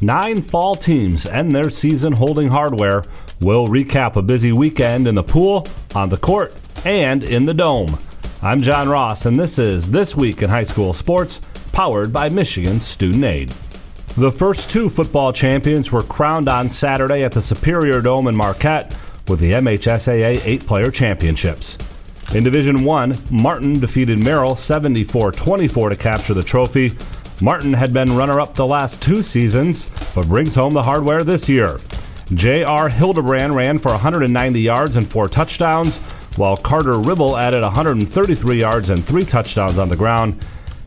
Nine fall teams end their season holding hardware. We'll recap a busy weekend in the pool, on the court, and in the dome. I'm John Ross, and this is This Week in High School Sports, powered by Michigan Student Aid. The first two football champions were crowned on Saturday at the Superior Dome in Marquette with the MHSAA eight player championships. In Division 1, Martin defeated Merrill 74 24 to capture the trophy. Martin had been runner up the last two seasons, but brings home the hardware this year. J.R. Hildebrand ran for 190 yards and four touchdowns, while Carter Ribble added 133 yards and three touchdowns on the ground.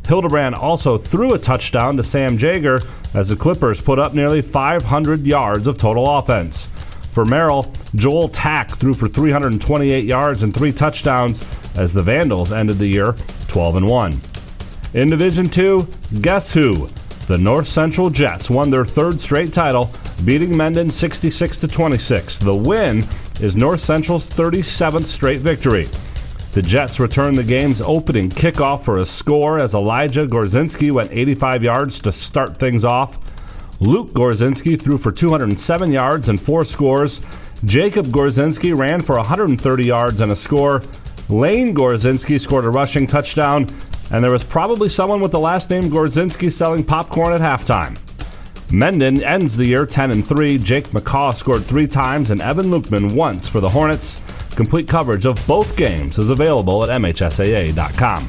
Hildebrand also threw a touchdown to Sam Jager as the Clippers put up nearly 500 yards of total offense. For Merrill, Joel Tack threw for 328 yards and three touchdowns as the Vandals ended the year 12 and 1. In Division 2, guess who? The North Central Jets won their third straight title, beating Mendon 66 to 26. The win is North Central's 37th straight victory. The Jets returned the game's opening kickoff for a score as Elijah Gorzinski went 85 yards to start things off. Luke Gorzinski threw for 207 yards and four scores. Jacob Gorzinski ran for 130 yards and a score. Lane Gorzinski scored a rushing touchdown, and there was probably someone with the last name Gorzinski selling popcorn at halftime. Mendon ends the year 10 and 3. Jake McCaw scored three times and Evan Lukeman once for the Hornets. Complete coverage of both games is available at MHSAA.com.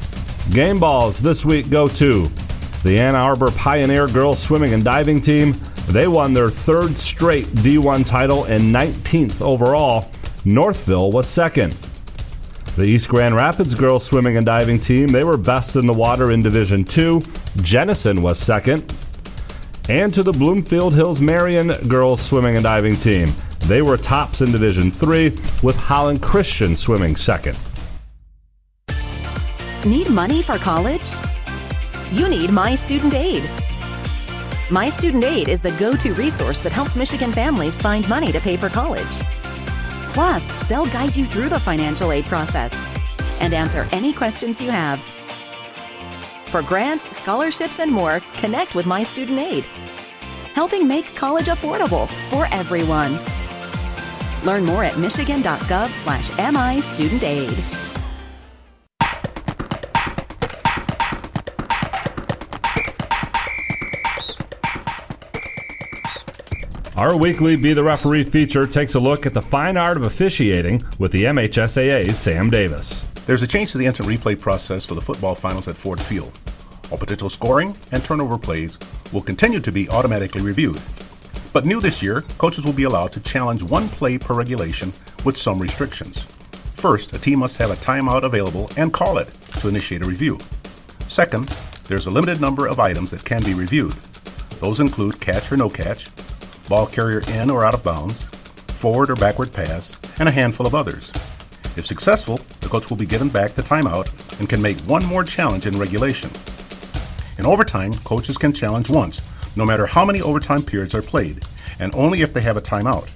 Game balls this week go to the Ann Arbor Pioneer girls swimming and diving team. They won their third straight D1 title and 19th overall. Northville was second. The East Grand Rapids girls swimming and diving team, they were best in the water in Division 2. Jenison was second. And to the Bloomfield Hills Marian girls swimming and diving team. They were tops in Division 3 with Holland Christian swimming second. Need money for college? You need My Student Aid. My Student Aid is the go to resource that helps Michigan families find money to pay for college. Plus, they'll guide you through the financial aid process and answer any questions you have. For grants, scholarships, and more, connect with My Student Aid, helping make college affordable for everyone. Learn more at michigan.gov slash MI Student Aid. Our weekly Be the Referee feature takes a look at the fine art of officiating with the MHSAA's Sam Davis. There's a change to the instant replay process for the football finals at Ford Field. All potential scoring and turnover plays will continue to be automatically reviewed. But new this year, coaches will be allowed to challenge one play per regulation with some restrictions. First, a team must have a timeout available and call it to initiate a review. Second, there's a limited number of items that can be reviewed. Those include catch or no catch, ball carrier in or out of bounds, forward or backward pass, and a handful of others. If successful, the coach will be given back the timeout and can make one more challenge in regulation. In overtime, coaches can challenge once, no matter how many overtime periods are played, and only if they have a timeout.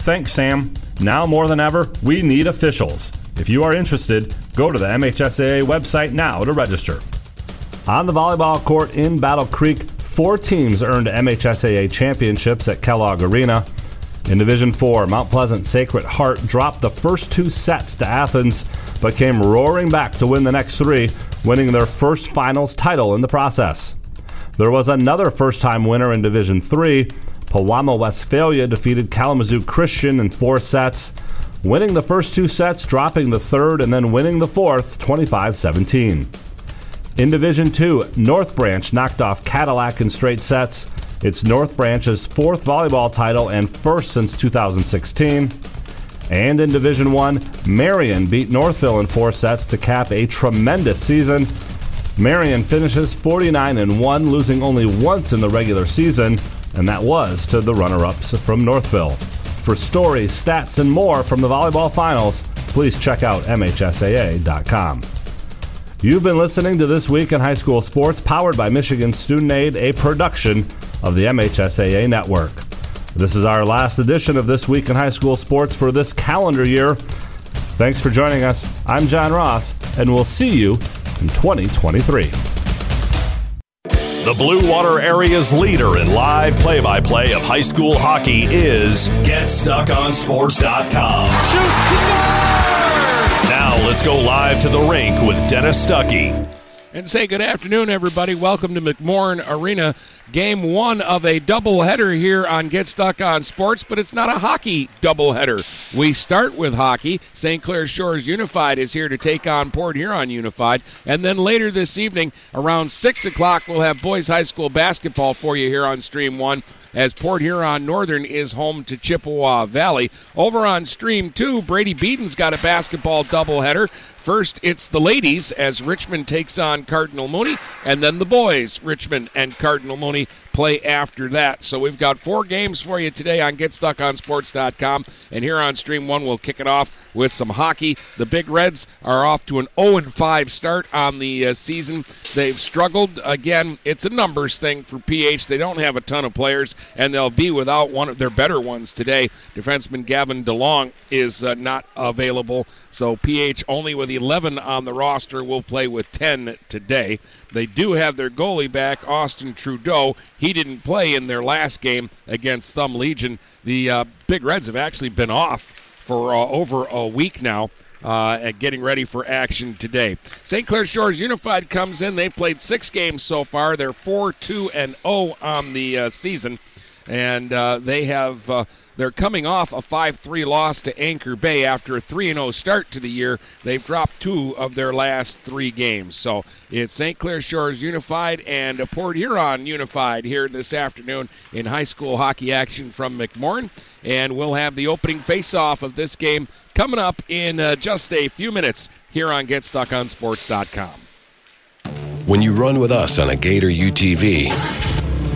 Thanks, Sam. Now more than ever, we need officials. If you are interested, go to the MHSAA website now to register. On the volleyball court in Battle Creek, four teams earned MHSAA championships at Kellogg Arena. In Division 4, Mount Pleasant Sacred Heart dropped the first two sets to Athens, but came roaring back to win the next three, winning their first finals title in the process. There was another first time winner in Division 3. Pewamo Westphalia defeated Kalamazoo Christian in four sets, winning the first two sets, dropping the third, and then winning the fourth 25 17. In Division 2, North Branch knocked off Cadillac in straight sets. It's North Branch's fourth volleyball title and first since 2016. And in Division 1, Marian beat Northville in four sets to cap a tremendous season. Marian finishes 49 and 1, losing only once in the regular season, and that was to the runner ups from Northville. For stories, stats, and more from the volleyball finals, please check out MHSAA.com. You've been listening to This Week in High School Sports, powered by Michigan Student Aid, a production of the MHSAA Network. This is our last edition of This Week in High School Sports for this calendar year. Thanks for joining us. I'm John Ross, and we'll see you in 2023. The Blue Water area's leader in live play by play of high school hockey is GetStuckOnSports.com. Shoot! Let's go live to the rink with Dennis Stuckey. And say good afternoon, everybody. Welcome to McMorran Arena. Game one of a doubleheader here on Get Stuck on Sports, but it's not a hockey doubleheader. We start with hockey. St. Clair Shores Unified is here to take on Port Huron Unified. And then later this evening, around 6 o'clock, we'll have boys high school basketball for you here on Stream 1 as Port Huron Northern is home to Chippewa Valley. Over on Stream 2, Brady Beaton's got a basketball doubleheader. First, it's the ladies as Richmond takes on Cardinal Mooney, and then the boys, Richmond and Cardinal Mooney, play after that. So we've got four games for you today on GetStuckOnSports.com. And here on Stream 1, we'll kick it off with some hockey. The Big Reds are off to an 0 5 start on the uh, season. They've struggled. Again, it's a numbers thing for PH. They don't have a ton of players, and they'll be without one of their better ones today. Defenseman Gavin DeLong is uh, not available. So PH only with 11 on the roster will play with 10 today. They do have their goalie back, Austin Trudeau. He didn't play in their last game against Thumb Legion. The uh, Big Reds have actually been off for uh, over a week now. Uh, and getting ready for action today. St. Clair Shores Unified comes in. They've played six games so far. They're 4 2 and 0 on the uh, season. And uh, they have uh, they're coming off a 5 3 loss to Anchor Bay after a 3 0 start to the year. They've dropped two of their last three games. So it's St. Clair Shores Unified and Port Huron Unified here this afternoon in high school hockey action from McMorran. And we'll have the opening face off of this game coming up in uh, just a few minutes here on GetStuckOnSports.com. When you run with us on a Gator UTV,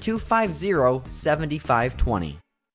250 7520.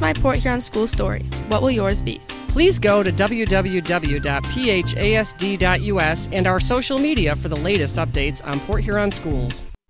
my Port Huron school story. What will yours be? Please go to www.phasd.us and our social media for the latest updates on Port Huron schools.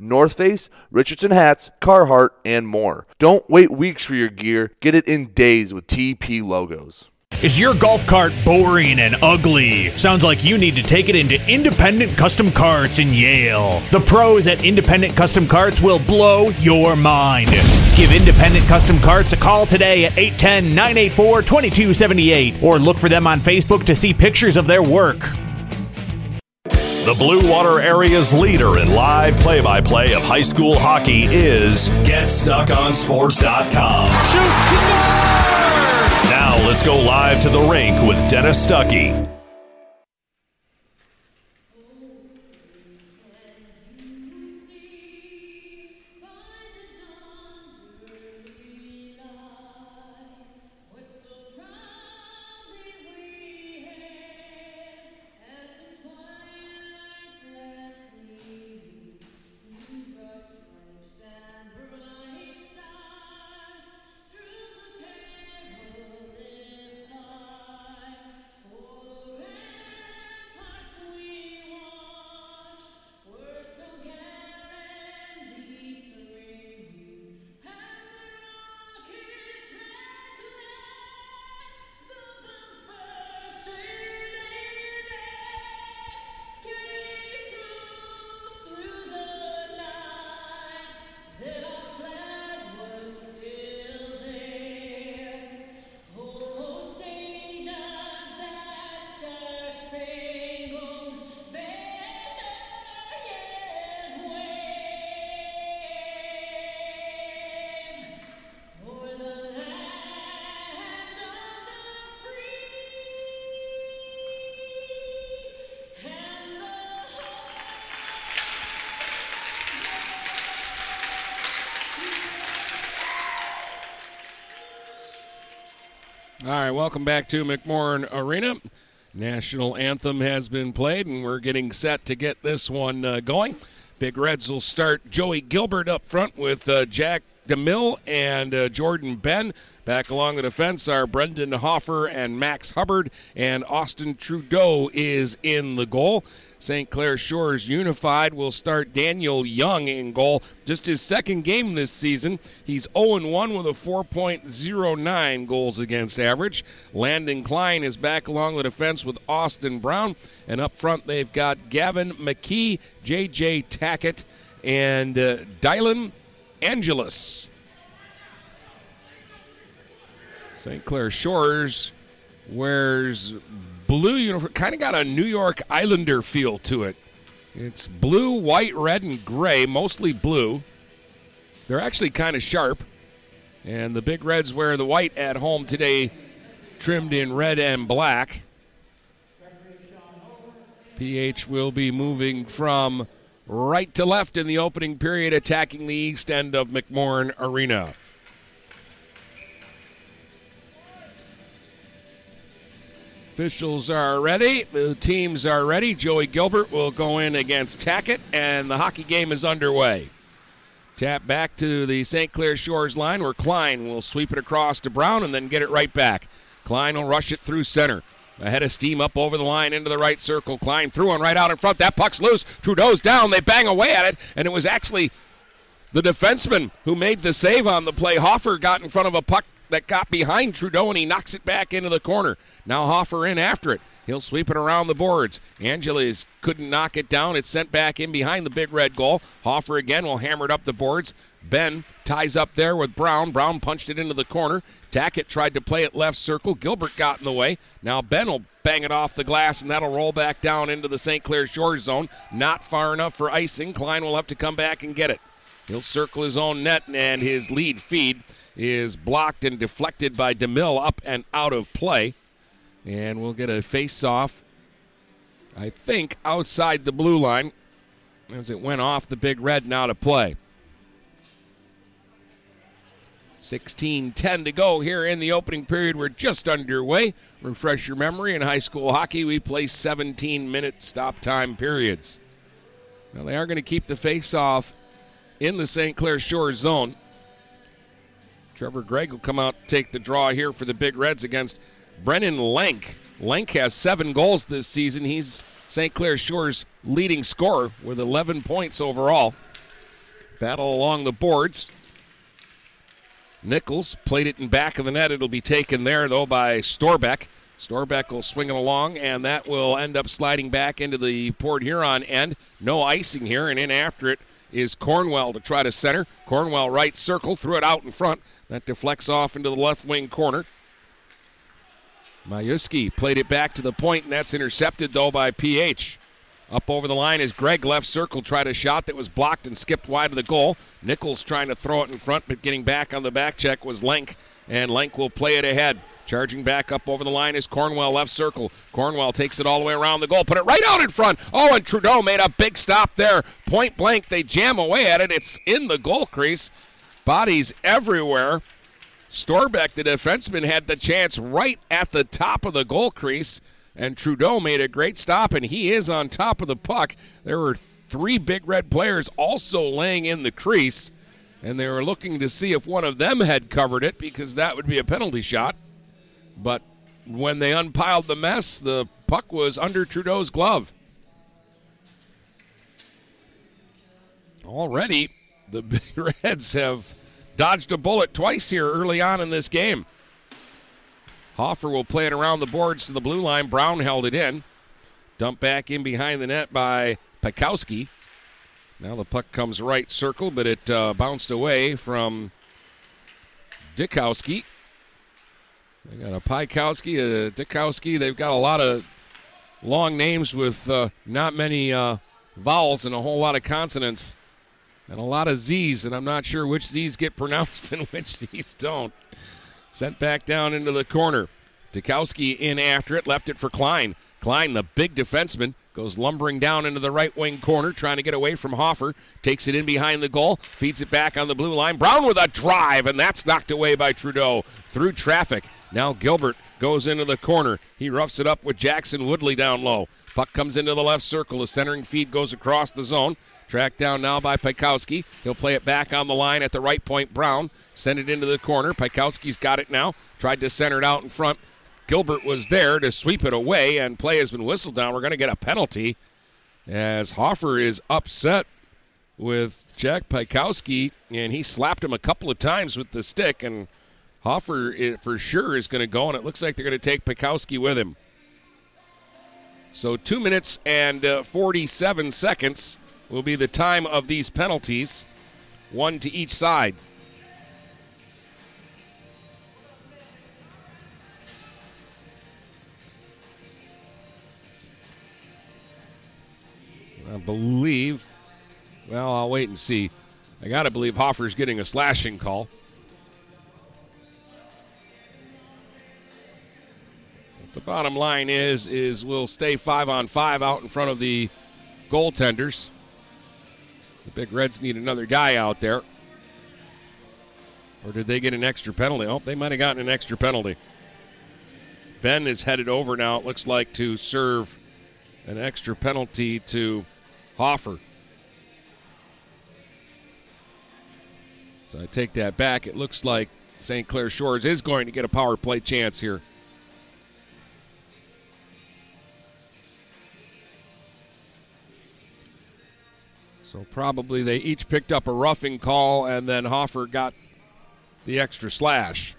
North Face, Richardson hats, Carhartt, and more. Don't wait weeks for your gear. Get it in days with TP logos. Is your golf cart boring and ugly? Sounds like you need to take it into Independent Custom Carts in Yale. The pros at Independent Custom Carts will blow your mind. Give Independent Custom Carts a call today at 810 984 2278 or look for them on Facebook to see pictures of their work. The Blue Water area's leader in live play by play of high school hockey is GetStuckOnSports.com. Now let's go live to the rink with Dennis Stuckey. All right, welcome back to McMorran Arena. National anthem has been played, and we're getting set to get this one uh, going. Big Reds will start Joey Gilbert up front with uh, Jack DeMille and uh, Jordan Ben. Back along the defense are Brendan Hoffer and Max Hubbard, and Austin Trudeau is in the goal. St. Clair Shores Unified will start Daniel Young in goal. Just his second game this season. He's 0 1 with a 4.09 goals against average. Landon Klein is back along the defense with Austin Brown. And up front, they've got Gavin McKee, J.J. Tackett, and uh, Dylan Angelus. St. Clair Shores wears blue uniform. Kind of got a New York Islander feel to it. It's blue, white, red, and gray, mostly blue. They're actually kind of sharp. And the Big Reds wear the white at home today, trimmed in red and black. PH will be moving from right to left in the opening period, attacking the east end of McMorran Arena. Officials are ready. The teams are ready. Joey Gilbert will go in against Tackett, and the hockey game is underway. Tap back to the St. Clair Shores line where Klein will sweep it across to Brown and then get it right back. Klein will rush it through center. Ahead of steam up over the line into the right circle. Klein through one right out in front. That puck's loose. Trudeau's down. They bang away at it, and it was actually the defenseman who made the save on the play. Hoffer got in front of a puck that got behind Trudeau, and he knocks it back into the corner. Now Hoffer in after it. He'll sweep it around the boards. Angelus couldn't knock it down. It's sent back in behind the big red goal. Hoffer again will hammer it up the boards. Ben ties up there with Brown. Brown punched it into the corner. Tackett tried to play it left circle. Gilbert got in the way. Now Ben will bang it off the glass, and that'll roll back down into the St. Clair Shores zone. Not far enough for icing. Klein will have to come back and get it. He'll circle his own net, and his lead feed is blocked and deflected by DeMille up and out of play. And we'll get a face off, I think, outside the blue line as it went off the big red now to play. 16 10 to go here in the opening period. We're just underway. Refresh your memory in high school hockey, we play 17 minute stop time periods. Now, they are going to keep the face off in the St. Clair Shores zone. Trevor Gregg will come out take the draw here for the Big Reds against Brennan Lenk. Lenk has seven goals this season. He's St. Clair Shores' leading scorer with 11 points overall. Battle along the boards. Nichols played it in back of the net. It'll be taken there, though, by Storbeck. Storbeck will swing it along, and that will end up sliding back into the Port Huron end. No icing here, and in after it is Cornwell to try to center. Cornwell right circle, threw it out in front. That deflects off into the left wing corner. Majewski played it back to the point, and that's intercepted, though, by PH. Up over the line is Gregg left circle, tried a shot that was blocked and skipped wide of the goal. Nichols trying to throw it in front, but getting back on the back check was Lenk, and Lenk will play it ahead. Charging back up over the line is Cornwell left circle. Cornwell takes it all the way around the goal, put it right out in front. Oh, and Trudeau made a big stop there. Point blank, they jam away at it. It's in the goal crease. Bodies everywhere. Storbeck, the defenseman, had the chance right at the top of the goal crease and Trudeau made a great stop, and he is on top of the puck. There were three big red players also laying in the crease, and they were looking to see if one of them had covered it because that would be a penalty shot. But when they unpiled the mess, the puck was under Trudeau's glove. Already, the Big Reds have dodged a bullet twice here early on in this game. Hoffer will play it around the boards to the blue line. Brown held it in. Dumped back in behind the net by Pikowski. Now the puck comes right circle, but it uh, bounced away from Dikowski. They got a Pikowski, a Dikowski. They've got a lot of long names with uh, not many uh, vowels and a whole lot of consonants and a lot of Z's, and I'm not sure which Z's get pronounced and which Z's don't. Sent back down into the corner. Dikowski in after it, left it for Klein. Klein, the big defenseman, goes lumbering down into the right wing corner, trying to get away from Hoffer. Takes it in behind the goal, feeds it back on the blue line. Brown with a drive, and that's knocked away by Trudeau through traffic. Now Gilbert goes into the corner. He roughs it up with Jackson Woodley down low. Puck comes into the left circle. The centering feed goes across the zone. Tracked down now by Pikowski. He'll play it back on the line at the right point. Brown send it into the corner. Pikowski's got it now. Tried to center it out in front. Gilbert was there to sweep it away, and play has been whistled down. We're going to get a penalty as Hoffer is upset with Jack Pikowski, and he slapped him a couple of times with the stick, and Hoffer for sure is going to go, and it looks like they're going to take Pikowski with him. So two minutes and uh, 47 seconds will be the time of these penalties, one to each side. I believe, well, I'll wait and see. I got to believe Hoffer's getting a slashing call. the bottom line is is we'll stay five on five out in front of the goaltenders. The Big Reds need another guy out there. Or did they get an extra penalty? Oh, they might have gotten an extra penalty. Ben is headed over now, it looks like, to serve an extra penalty to Hoffer. So I take that back. It looks like St. Clair Shores is going to get a power play chance here. So probably they each picked up a roughing call, and then Hoffer got the extra slash.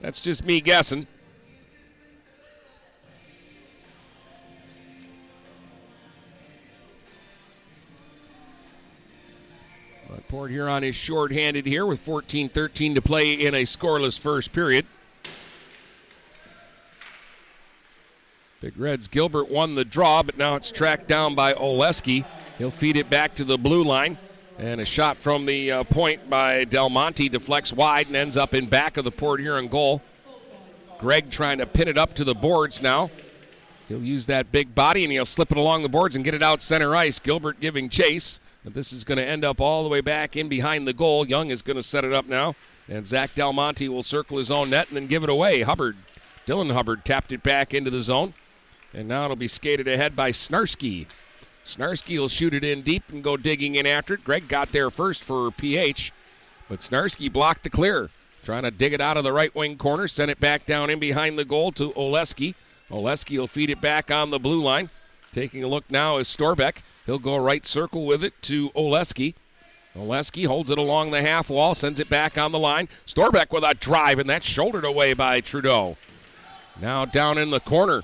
That's just me guessing. Port Huron is short-handed here with 14-13 to play in a scoreless first period. Big Reds Gilbert won the draw, but now it's tracked down by Oleski. He'll feed it back to the blue line. And a shot from the uh, point by Del Monte deflects wide and ends up in back of the Port Huron goal. Gregg trying to pin it up to the boards now. He'll use that big body and he'll slip it along the boards and get it out center ice. Gilbert giving chase. But this is going to end up all the way back in behind the goal. Young is going to set it up now. And Zach Del Monte will circle his own net and then give it away. Hubbard, Dylan Hubbard tapped it back into the zone. And now it'll be skated ahead by Snarsky. Snarsky will shoot it in deep and go digging in after it. Gregg got there first for PH, but Snarsky blocked the clear. Trying to dig it out of the right wing corner, send it back down in behind the goal to Oleski. Oleski will feed it back on the blue line. Taking a look now is Storbeck. He'll go right circle with it to Oleski. Oleski holds it along the half wall, sends it back on the line. Storbeck with a drive, and that's shouldered away by Trudeau. Now down in the corner.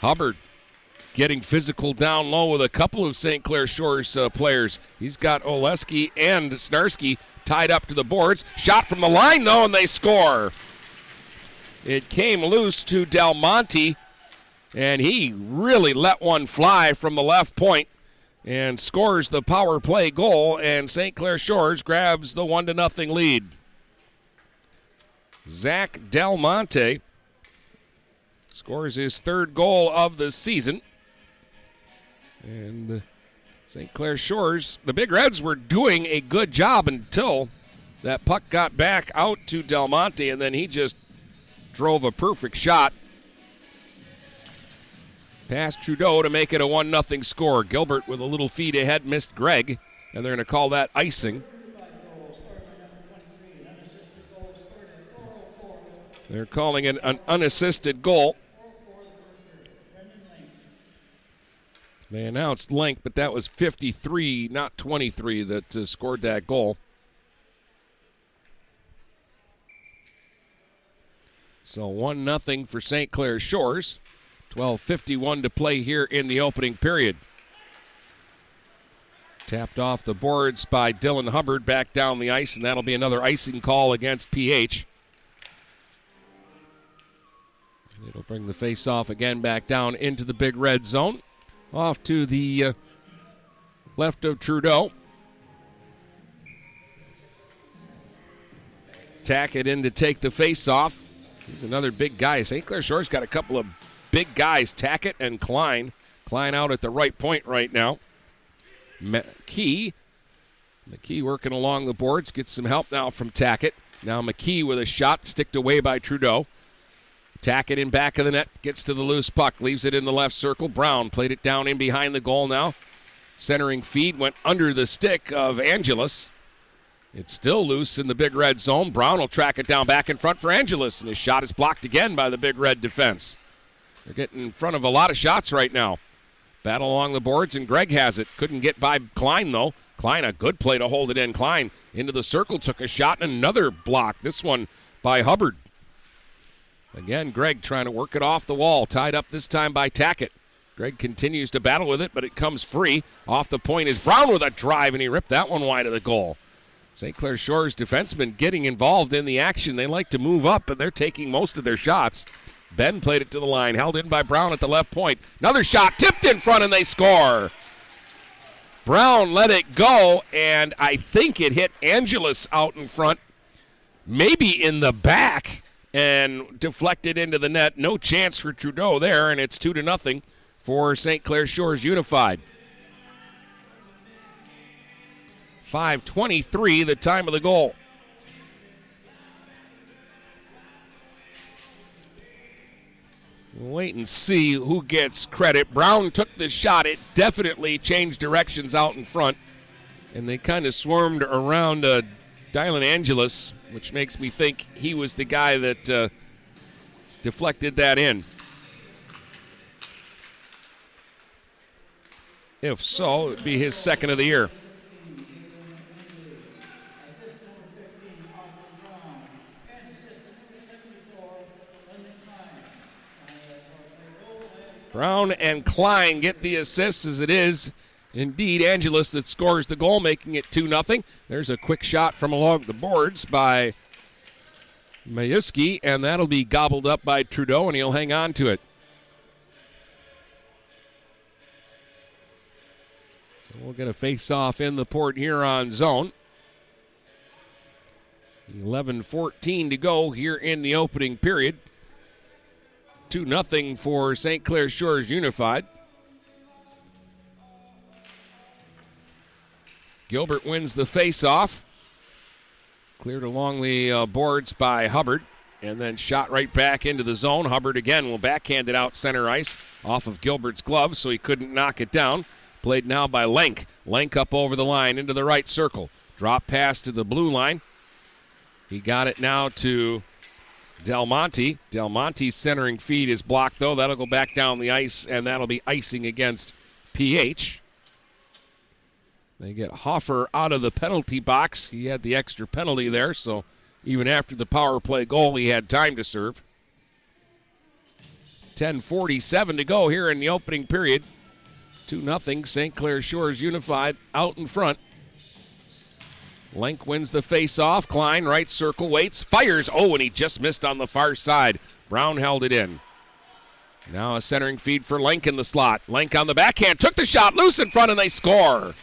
Hubbard getting physical down low with a couple of St. Clair Shores uh, players. He's got Oleski and Snarsky tied up to the boards. Shot from the line, though, and they score. It came loose to Del Monte, and he really let one fly from the left point and scores the power play goal, and St. Clair Shores grabs the one to nothing lead. Zach Del Monte scores his third goal of the season. And St. Clair Shores, the Big Reds were doing a good job until that puck got back out to Del Monte, and then he just drove a perfect shot past Trudeau to make it a 1 0 score. Gilbert with a little feed ahead missed Gregg, and they're going to call that icing. They're calling it an unassisted goal. They announced Lenk, but that was 53, not 23, that uh, scored that goal. So 1 0 for St. Clair Shores. 12.51 to play here in the opening period. Tapped off the boards by Dylan Hubbard back down the ice, and that'll be another icing call against PH. And it'll bring the face off again back down into the big red zone. Off to the uh, left of Trudeau. Tackett in to take the face off. He's another big guy. St. Clair Shores got a couple of big guys, Tackett and Klein. Klein out at the right point right now. McKee. McKee working along the boards, gets some help now from Tackett. Now McKee with a shot, sticked away by Trudeau. Tackett in back of the net, gets to the loose puck, leaves it in the left circle. Brown played it down in behind the goal now. Centering feed went under the stick of Angelus. It's still loose in the big red zone. Brown will track it down back in front for Angelus, and his shot is blocked again by the big red defense. They're getting in front of a lot of shots right now. Battle along the boards, and Gregg has it. Couldn't get by Klein, though. Klein, a good play to hold it in. Klein into the circle, took a shot, and another block. This one by Hubbard. Again, Gregg trying to work it off the wall. Tied up this time by Tackett. Gregg continues to battle with it, but it comes free. Off the point is Brown with a drive, and he ripped that one wide of the goal. St. Clair Shores defensemen getting involved in the action. They like to move up, and they're taking most of their shots. Ben played it to the line, held in by Brown at the left point. Another shot tipped in front, and they score. Brown let it go, and I think it hit Angelus out in front, maybe in the back, and deflected into the net. No chance for Trudeau there, and it's two to nothing for St. Clair Shores Unified. 5:23, the time of the goal. Wait and see who gets credit. Brown took the shot. It definitely changed directions out in front. And they kind of swarmed around uh, Dylan Angelus, which makes me think he was the guy that uh, deflected that in. If so, it would be his second of the year. Brown and Klein get the assists as it is. Indeed, Angelus that scores the goal, making it 2 0. There's a quick shot from along the boards by Majewski, and that'll be gobbled up by Trudeau, and he'll hang on to it. So we'll get a face off in the Port Huron zone. 11 14 to go here in the opening period. 2 0 for St. Clair Shores Unified. Gilbert wins the face-off. Cleared along the uh, boards by Hubbard and then shot right back into the zone. Hubbard again will backhand it out center ice off of Gilbert's glove, so he couldn't knock it down. Played now by Lenk. Lenk up over the line into the right circle. Drop pass to the blue line. He got it now to Del Monte. Del Monte's centering feed is blocked, though. That'll go back down the ice, and that'll be icing against PH. They get Hoffer out of the penalty box. He had the extra penalty there, so even after the power play goal, he had time to serve. 10:47 to go here in the opening period. 2 0 St. Clair Shores Unified out in front. Lenk wins the face-off. Klein, right circle, waits, fires. Oh, and he just missed on the far side. Brown held it in. Now a centering feed for Lenk in the slot. Lenk on the backhand, took the shot, loose in front, and they score.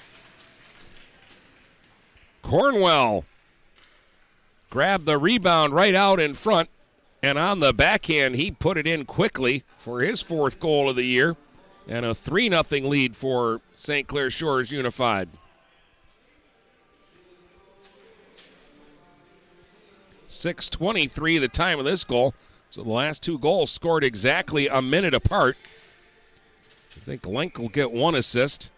Cornwell grabbed the rebound right out in front, and on the backhand, he put it in quickly for his fourth goal of the year, and a 3 0 lead for St. Clair Shores Unified. 6.23 the time of this goal. So the last two goals scored exactly a minute apart. I think Lenk will get one assist.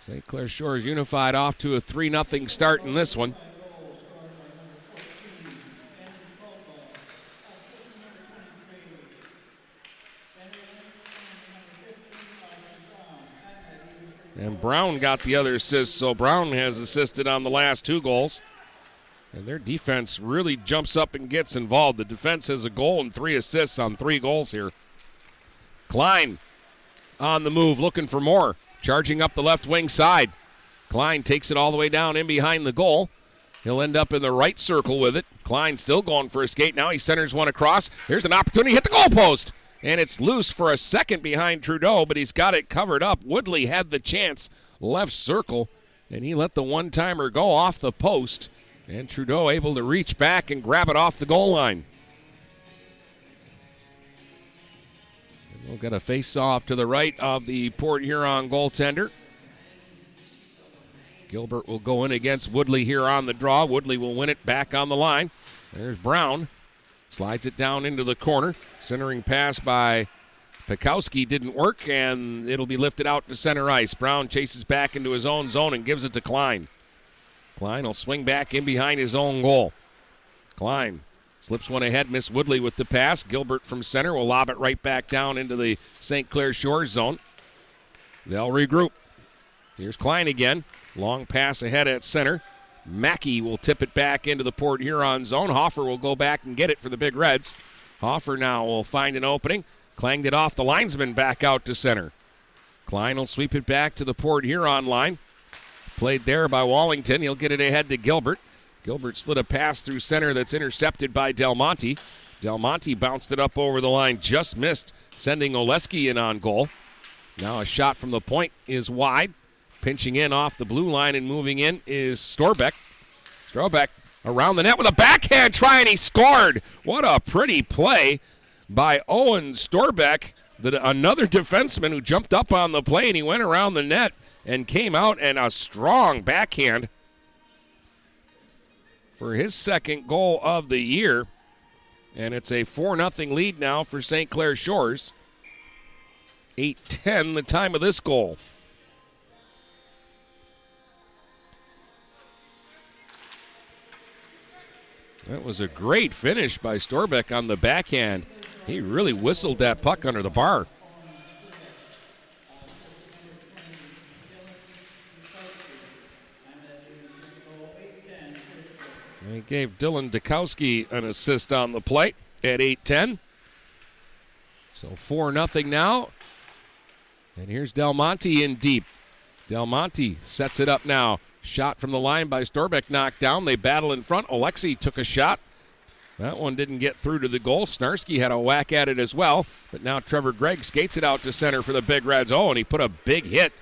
St. Clair Shores Unified off to a 3 0 start in this one. And Brown got the other assist, so Brown has assisted on the last two goals. And their defense really jumps up and gets involved. The defense has a goal and three assists on three goals here. Klein on the move, looking for more. Charging up the left wing side. Klein takes it all the way down in behind the goal. He'll end up in the right circle with it. Klein still going for a skate. Now he centers one across. Here's an opportunity. Hit the goalpost and it's loose for a second behind Trudeau, but he's got it covered up. Woodley had the chance, left circle, and he let the one timer go off the post, and Trudeau able to reach back and grab it off the goal line. And we'll get a face off to the right of the Port Huron goaltender. Gilbert will go in against Woodley here on the draw. Woodley will win it back on the line. There's Brown. Slides it down into the corner. Centering pass by Pikowski didn't work, and it'll be lifted out to center ice. Brown chases back into his own zone and gives it to Klein. Klein will swing back in behind his own goal. Klein slips one ahead, Miss Woodley with the pass. Gilbert from center will lob it right back down into the St. Clair Shores zone. They'll regroup. Here's Klein again. Long pass ahead at center. McKee will tip it back into the Port Huron zone. Hoffer will go back and get it for the Big Reds. Hoffer now will find an opening. Clanged it off the linesman back out to center. Klein will sweep it back to the Port Huron line. Played there by Wallington. He'll get it ahead to Gilbert. Gilbert slid a pass through center that's intercepted by Del Monte. Del Monte bounced it up over the line, just missed, sending Oleski in on goal. Now a shot from the point is wide. Pinching in off the blue line and moving in is Storbeck. Storbeck around the net with a backhand try, and he scored. What a pretty play by Owen Storbeck, the, another defenseman who jumped up on the play, and he went around the net and came out and a strong backhand for his second goal of the year. And it's a 4 0 lead now for St. Clair Shores. 8 10, the time of this goal. That was a great finish by Storbeck on the backhand. He really whistled that puck under the bar. He gave Dylan Dukowski an assist on the plate at 8-10. So 4 nothing now. And here's Del Monte in deep. Del Monte sets it up now. Shot from the line by Storbeck knocked down. They battle in front. Alexi took a shot. That one didn't get through to the goal. Snarsky had a whack at it as well. But now Trevor Gregg skates it out to center for the Big Reds. Oh, and he put a big hit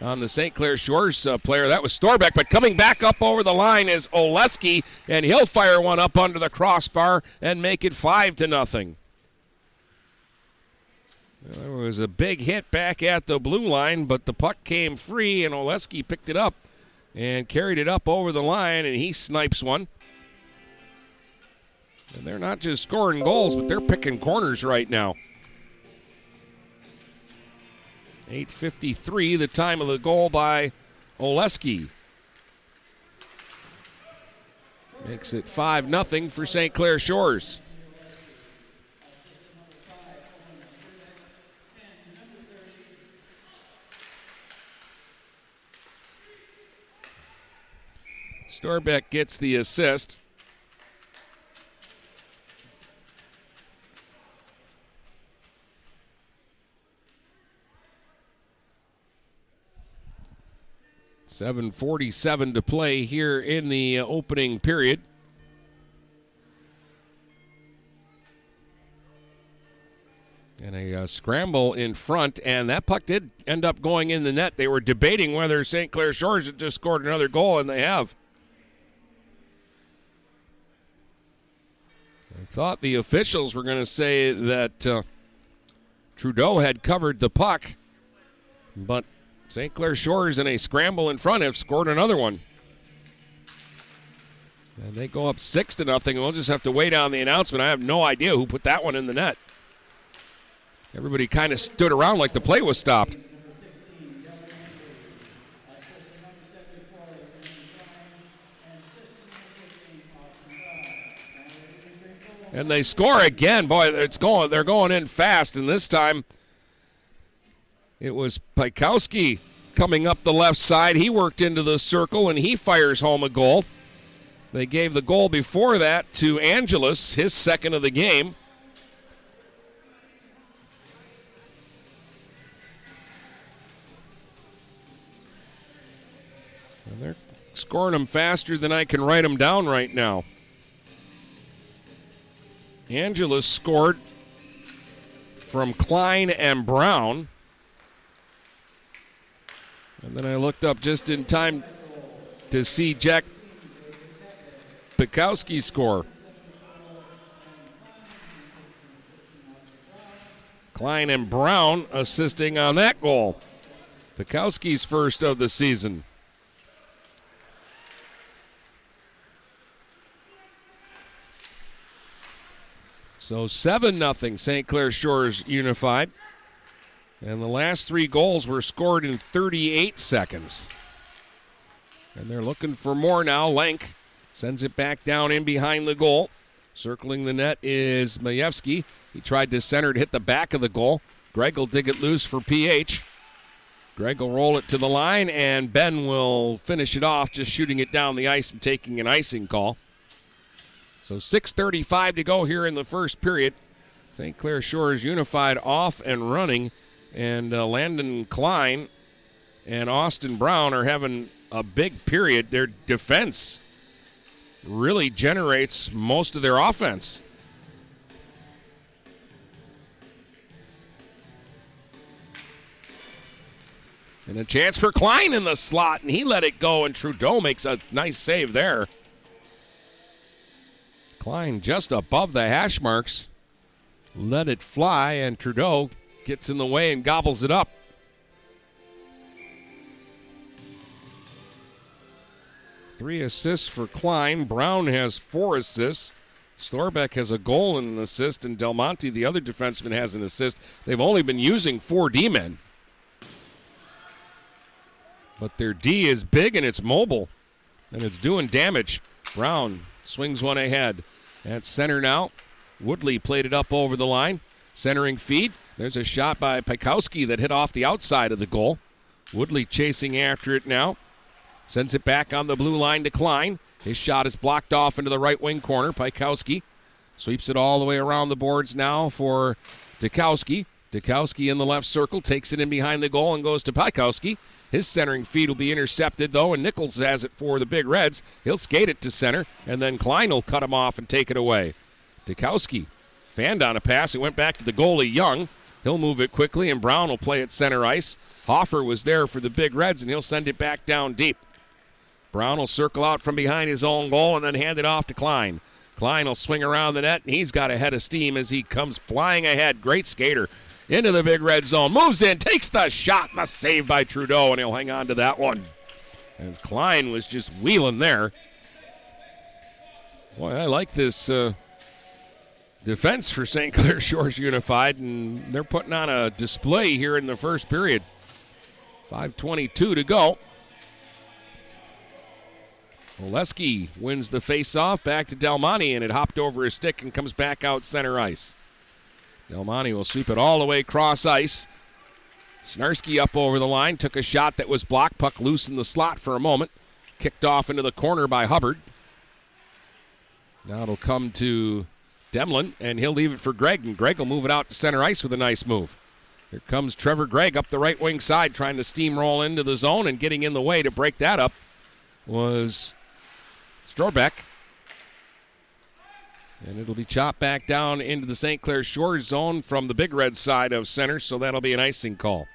on the St. Clair Shores uh, player. That was Storbeck. But coming back up over the line is Oleski, and he'll fire one up under the crossbar and make it five to nothing. There was a big hit back at the blue line, but the puck came free, and Oleski picked it up and carried it up over the line, and he snipes one. And they're not just scoring goals, but they're picking corners right now. 8.53, the time of the goal by Oleski. Makes it 5 0 for St. Clair Shores. Storbeck gets the assist. Seven forty-seven to play here in the opening period. And a uh, scramble in front, and that puck did end up going in the net. They were debating whether St. Clair Shores had just scored another goal, and they have. Thought the officials were going to say that uh, Trudeau had covered the puck, but St. Clair Shores in a scramble in front have scored another one. And they go up six to nothing, we'll just have to wait on the announcement. I have no idea who put that one in the net. Everybody kind of stood around like the play was stopped. And they score again. Boy, it's going they're going in fast and this time it was Pikowski coming up the left side. He worked into the circle and he fires home a goal. They gave the goal before that to Angelus, his second of the game. And they're scoring them faster than I can write them down right now. Angelus scored from Klein and Brown. And then I looked up just in time to see Jack Bukowski score. Klein and Brown assisting on that goal. Bukowski's first of the season. So 7 0 St. Clair Shores Unified. And the last three goals were scored in 38 seconds. And they're looking for more now. Lenk sends it back down in behind the goal. Circling the net is Majewski. He tried to center to hit the back of the goal. Gregg will dig it loose for PH. Gregg will roll it to the line, and Ben will finish it off, just shooting it down the ice and taking an icing call. So 6:35 to go here in the first period. St. Clair Shores Unified off and running, and uh, Landon Klein and Austin Brown are having a big period. Their defense really generates most of their offense. And a chance for Klein in the slot, and he let it go, and Trudeau makes a nice save there. Klein just above the hash marks. Let it fly, and Trudeau gets in the way and gobbles it up. Three assists for Klein. Brown has four assists. Storbeck has a goal and an assist, and Del Monte, the other defenseman, has an assist. They've only been using four D men. But their D is big and it's mobile, and it's doing damage. Brown swings one ahead. At center now. Woodley played it up over the line. Centering feed. There's a shot by Pikowski that hit off the outside of the goal. Woodley chasing after it now. Sends it back on the blue line to Klein. His shot is blocked off into the right wing corner. Pikowski sweeps it all the way around the boards now for Dukowski. Dukowski in the left circle takes it in behind the goal and goes to Pikowski. His centering feed will be intercepted though, and Nichols has it for the Big Reds. He'll skate it to center, and then Klein will cut him off and take it away. Dukowski fanned on a pass. It went back to the goalie Young. He'll move it quickly, and Brown will play at center ice. Hoffer was there for the Big Reds, and he'll send it back down deep. Brown will circle out from behind his own goal and then hand it off to Klein. Klein will swing around the net, and he's got a head of steam as he comes flying ahead. Great skater into the big red zone. Moves in, takes the shot, the save by Trudeau, and he'll hang on to that one. As Klein was just wheeling there. Boy, I like this uh, defense for St. Clair Shores Unified, and they're putting on a display here in the first period. 5.22 to go. Oleski wins the face-off back to Delmonte, and it hopped over his stick and comes back out center ice. Delmonte will sweep it all the way cross ice. Snarsky up over the line, took a shot that was blocked, puck loose in the slot for a moment. kicked off into the corner by Hubbard. Now it'll come to Demlin, and he'll leave it for Gregg, and Gregg will move it out to center ice with a nice move. Here comes Trevor Gregg up the right wing side, trying to steamroll into the zone and getting in the way to break that up was Storbeck. And it'll be chopped back down into the St. Clair Shores zone from the Big Red side of center, so that'll be an icing call.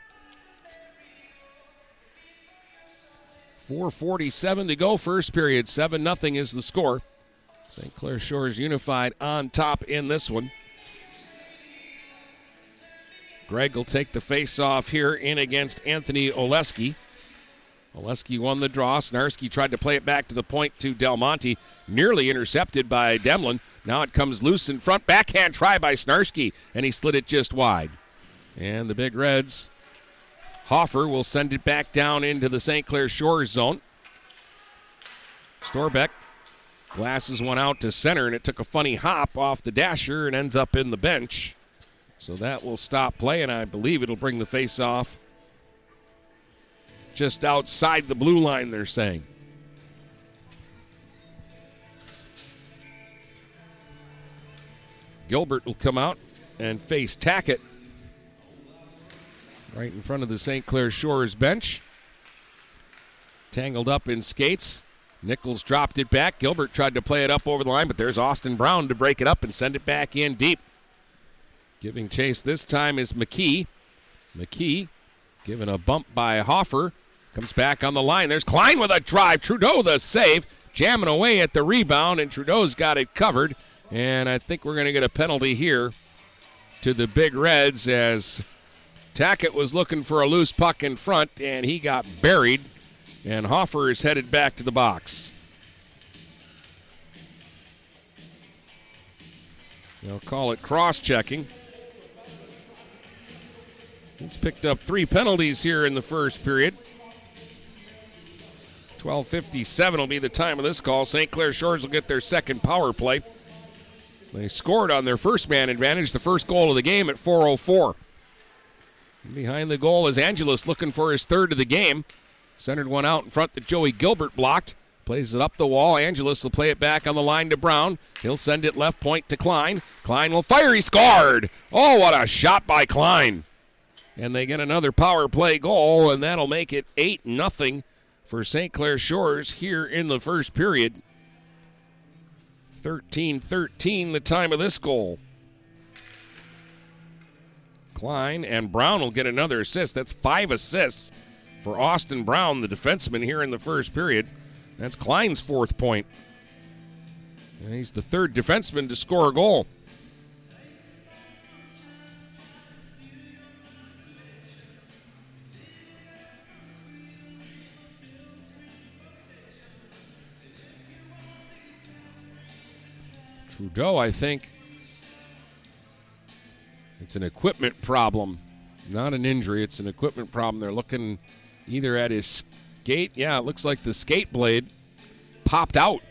447 to go, first period. 7 0 is the score. St. Clair Shores unified on top in this one. Gregg will take the face off here in against Anthony Oleski. Oleski won the draw. Snarsky tried to play it back to the point to Del Monte, nearly intercepted by Demlin. Now it comes loose in front. Backhand try by Snarsky, and he slid it just wide. And the Big Reds, Hoffer will send it back down into the St. Clair Shores zone. Storbeck glasses one out to center, and it took a funny hop off the dasher and ends up in the bench. So that will stop play, and I believe it'll bring the face off just outside the blue line, they're saying. Gilbert will come out and face Tackett right in front of the St. Clair Shores bench. Tangled up in skates. Nichols dropped it back. Gilbert tried to play it up over the line, but there's Austin Brown to break it up and send it back in deep. Giving chase this time is McKee. McKee given a bump by Hoffer. Comes back on the line. There's Klein with a drive. Trudeau the save. Jamming away at the rebound, and Trudeau's got it covered. And I think we're going to get a penalty here to the Big Reds as Tackett was looking for a loose puck in front, and he got buried. And Hoffer is headed back to the box. They'll call it cross checking. He's picked up three penalties here in the first period. 12:57 will be the time of this call. St. Clair Shores will get their second power play. They scored on their first man advantage, the first goal of the game at 4:04. Behind the goal is Angelus looking for his third of the game. Centered one out in front that Joey Gilbert blocked. Plays it up the wall. Angelus will play it back on the line to Brown. He'll send it left point to Klein. Klein will fire. He scored. Oh, what a shot by Klein. And they get another power play goal, and that'll make it 8 nothing for St. Clair Shores here in the first period. 13 13, the time of this goal. Klein and Brown will get another assist. That's five assists for Austin Brown, the defenseman, here in the first period. That's Klein's fourth point. And he's the third defenseman to score a goal. Trudeau, I think it's an equipment problem, not an injury. It's an equipment problem. They're looking either at his skate. Yeah, it looks like the skate blade popped out.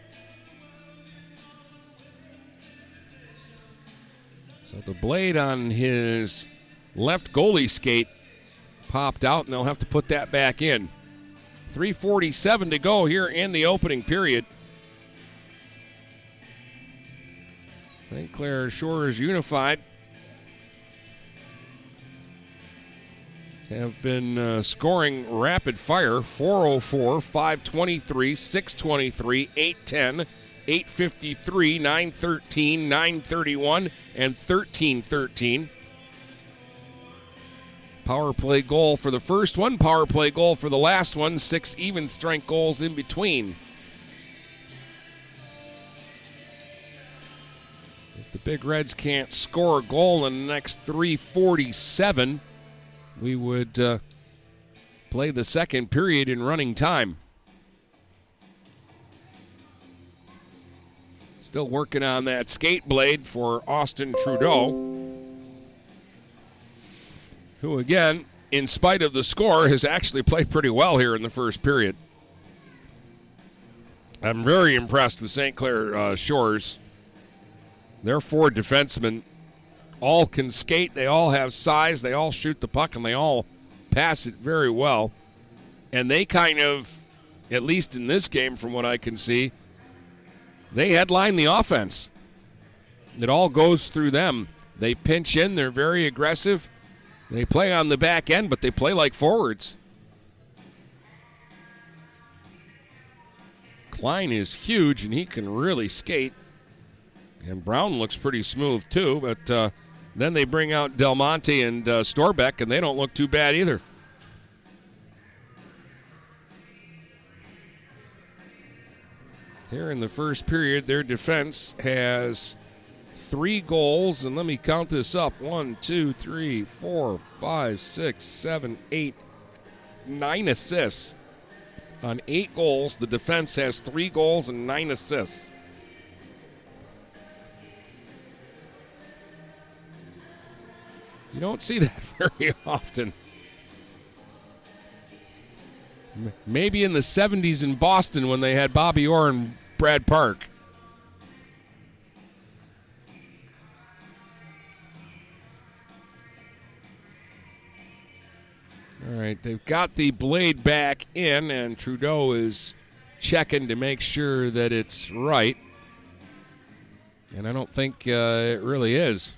So the blade on his left goalie skate popped out, and they'll have to put that back in. 347 to go here in the opening period. St. Clair Shores Unified have been uh, scoring rapid fire 404, 523, 623, 810, 853, 913, 931, and 1313. Power play goal for the first one, power play goal for the last one, six even strength goals in between. Big Reds can't score a goal in the next 347, we would uh, play the second period in running time. Still working on that skate blade for Austin Trudeau, who, again, in spite of the score, has actually played pretty well here in the first period. I'm very impressed with St. Clair uh, Shores their four defensemen all can skate, they all have size, they all shoot the puck, and they all pass it very well. And they kind of at least in this game, from what I can see, they headline the offense. It all goes through them. They pinch in, they're very aggressive. They play on the back end, but they play like forwards. Klein is huge and he can really skate. And Brown looks pretty smooth too, but uh, then they bring out Del Monte and uh, Storbeck, and they don't look too bad either. Here in the first period, their defense has three goals, and let me count this up one, two, three, four, five, six, seven, eight, nine assists. On eight goals, the defense has three goals and nine assists. You don't see that very often. Maybe in the 70s in Boston when they had Bobby Orr and Brad Park. All right, they've got the blade back in, and Trudeau is checking to make sure that it's right. And I don't think uh, it really is.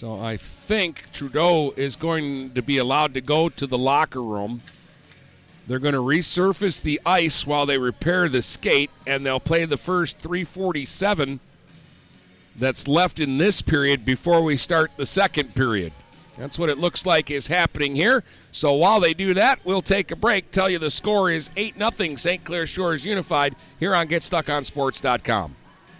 So I think Trudeau is going to be allowed to go to the locker room. They're going to resurface the ice while they repair the skate, and they'll play the first 347 that's left in this period before we start the second period. That's what it looks like is happening here. So while they do that, we'll take a break. Tell you the score is 8 0 St. Clair Shores Unified here on GetStuckOnSports.com.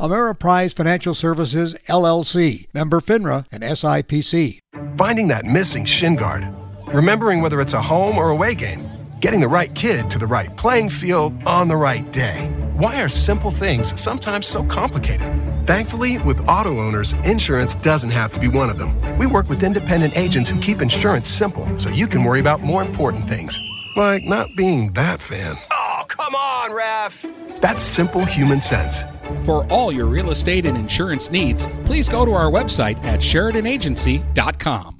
Ameriprise Financial Services, LLC, member FINRA and SIPC. Finding that missing shin guard. Remembering whether it's a home or away game. Getting the right kid to the right playing field on the right day. Why are simple things sometimes so complicated? Thankfully, with auto owners, insurance doesn't have to be one of them. We work with independent agents who keep insurance simple so you can worry about more important things, like not being that fan. Oh, come on, ref! That's simple human sense. For all your real estate and insurance needs, please go to our website at SheridanAgency.com.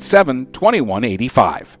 987 2185.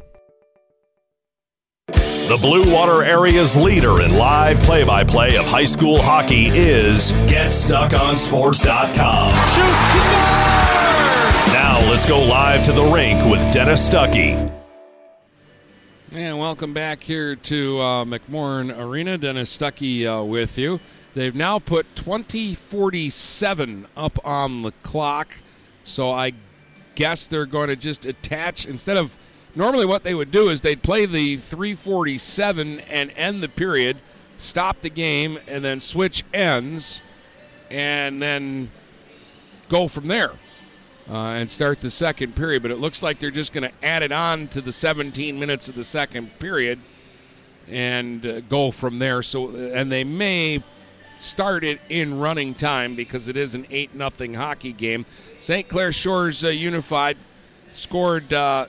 The Blue Water area's leader in live play by play of high school hockey is GetStuckOnSports.com. Now let's go live to the rink with Dennis Stuckey. And welcome back here to uh, McMorran Arena. Dennis Stuckey uh, with you. They've now put 2047 up on the clock, so I guess they're going to just attach instead of normally what they would do is they'd play the 347 and end the period, stop the game, and then switch ends, and then go from there uh, and start the second period. But it looks like they're just going to add it on to the 17 minutes of the second period and uh, go from there. So, and they may start it in running time because it is an 8 nothing hockey game. St. Clair Shores uh, Unified scored uh,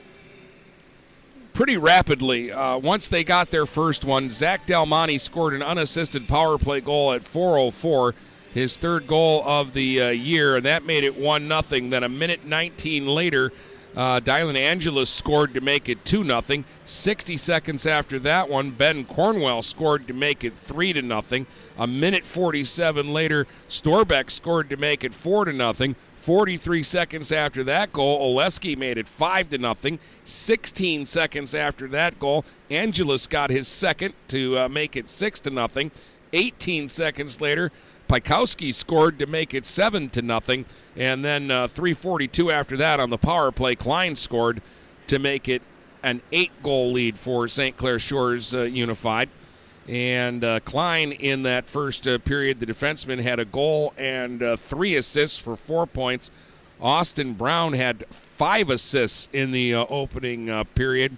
pretty rapidly. Uh, once they got their first one, Zach Delmonte scored an unassisted power play goal at 404, his third goal of the uh, year, and that made it 1 0. Then a minute 19 later, uh, Dylan Angelus scored to make it 2 0. 60 seconds after that one, Ben Cornwell scored to make it 3 0. A minute 47 later, Storbeck scored to make it 4 0. 43 seconds after that goal, Oleski made it 5 to nothing. 16 seconds after that goal, Angelus got his second to uh, make it 6 to nothing. 18 seconds later, Pikowski scored to make it 7 to nothing. And then uh, 342 after that on the power play, Klein scored to make it an 8 goal lead for St. Clair Shores uh, Unified. And uh, Klein in that first uh, period, the defenseman had a goal and uh, three assists for four points. Austin Brown had five assists in the uh, opening period.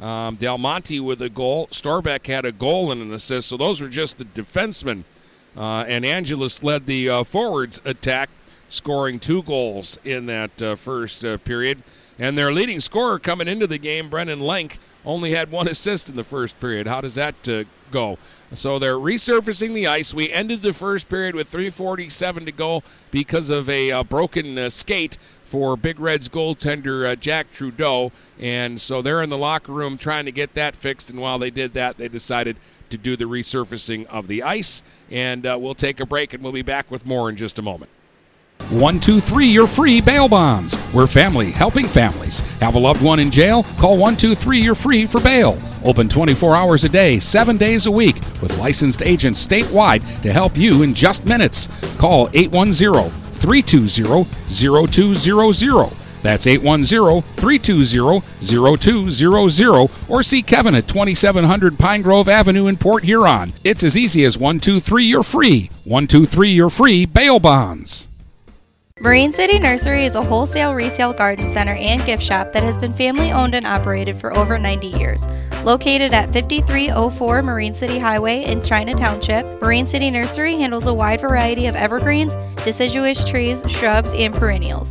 Um, Del Monte with a goal. Storbeck had a goal and an assist. So those were just the defensemen. Uh, and Angelus led the forwards attack, scoring two goals in that first period. And their leading scorer coming into the game, Brennan Lenk, only had one assist in the first period. How does that uh, go? So they're resurfacing the ice. We ended the first period with 3:47 to go because of a uh, broken uh, skate for Big Red's goaltender uh, Jack Trudeau, and so they're in the locker room trying to get that fixed. And while they did that, they decided to do the resurfacing of the ice. And uh, we'll take a break, and we'll be back with more in just a moment. 123 Your Free Bail Bonds. We're family helping families. Have a loved one in jail? Call 123 You're Free for bail. Open 24 hours a day, 7 days a week, with licensed agents statewide to help you in just minutes. Call 810 320 0200. That's 810 320 0200 or see Kevin at 2700 Pine Grove Avenue in Port Huron. It's as easy as 123 You're Free. 123 You're Free Bail Bonds. Marine City Nursery is a wholesale retail garden center and gift shop that has been family owned and operated for over 90 years. Located at 5304 Marine City Highway in China Township, Marine City Nursery handles a wide variety of evergreens, deciduous trees, shrubs, and perennials.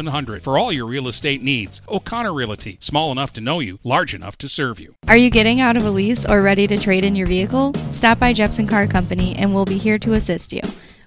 700 for all your real estate needs. O'Connor Realty, small enough to know you, large enough to serve you. Are you getting out of a lease or ready to trade in your vehicle? Stop by Jenison Car Company and we'll be here to assist you.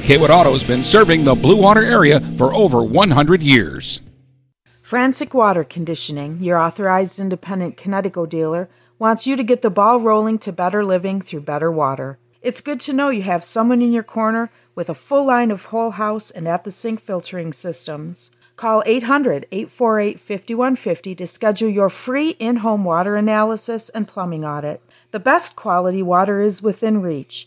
Kaywood Auto has been serving the Blue Water area for over 100 years. Frantic Water Conditioning, your authorized independent Kinetico dealer, wants you to get the ball rolling to better living through better water. It's good to know you have someone in your corner with a full line of whole house and at the sink filtering systems. Call 800 848 5150 to schedule your free in home water analysis and plumbing audit. The best quality water is within reach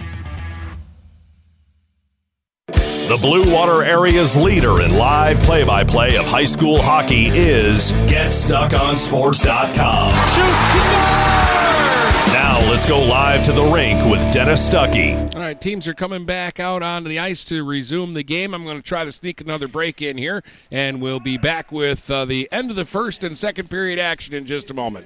The Blue Water area's leader in live play by play of high school hockey is GetStuckOnSports.com. Now let's go live to the rink with Dennis Stuckey. All right, teams are coming back out onto the ice to resume the game. I'm going to try to sneak another break in here, and we'll be back with uh, the end of the first and second period action in just a moment.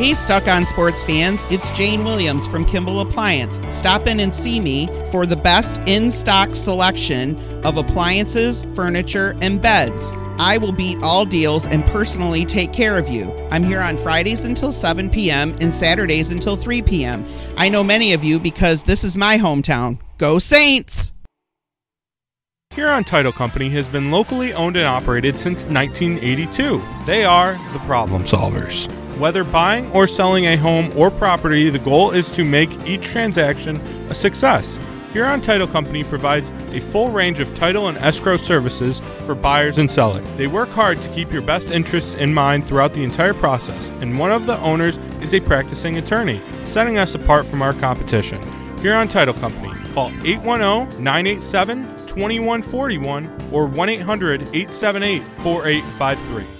Hey, Stuck on Sports fans, it's Jane Williams from Kimball Appliance. Stop in and see me for the best in stock selection of appliances, furniture, and beds. I will beat all deals and personally take care of you. I'm here on Fridays until 7 p.m. and Saturdays until 3 p.m. I know many of you because this is my hometown. Go Saints! Huron Title Company has been locally owned and operated since 1982. They are the problem solvers. Whether buying or selling a home or property, the goal is to make each transaction a success. Huron Title Company provides a full range of title and escrow services for buyers and sellers. They work hard to keep your best interests in mind throughout the entire process, and one of the owners is a practicing attorney, setting us apart from our competition. Huron Title Company. Call 810 987 2141 or 1 800 878 4853.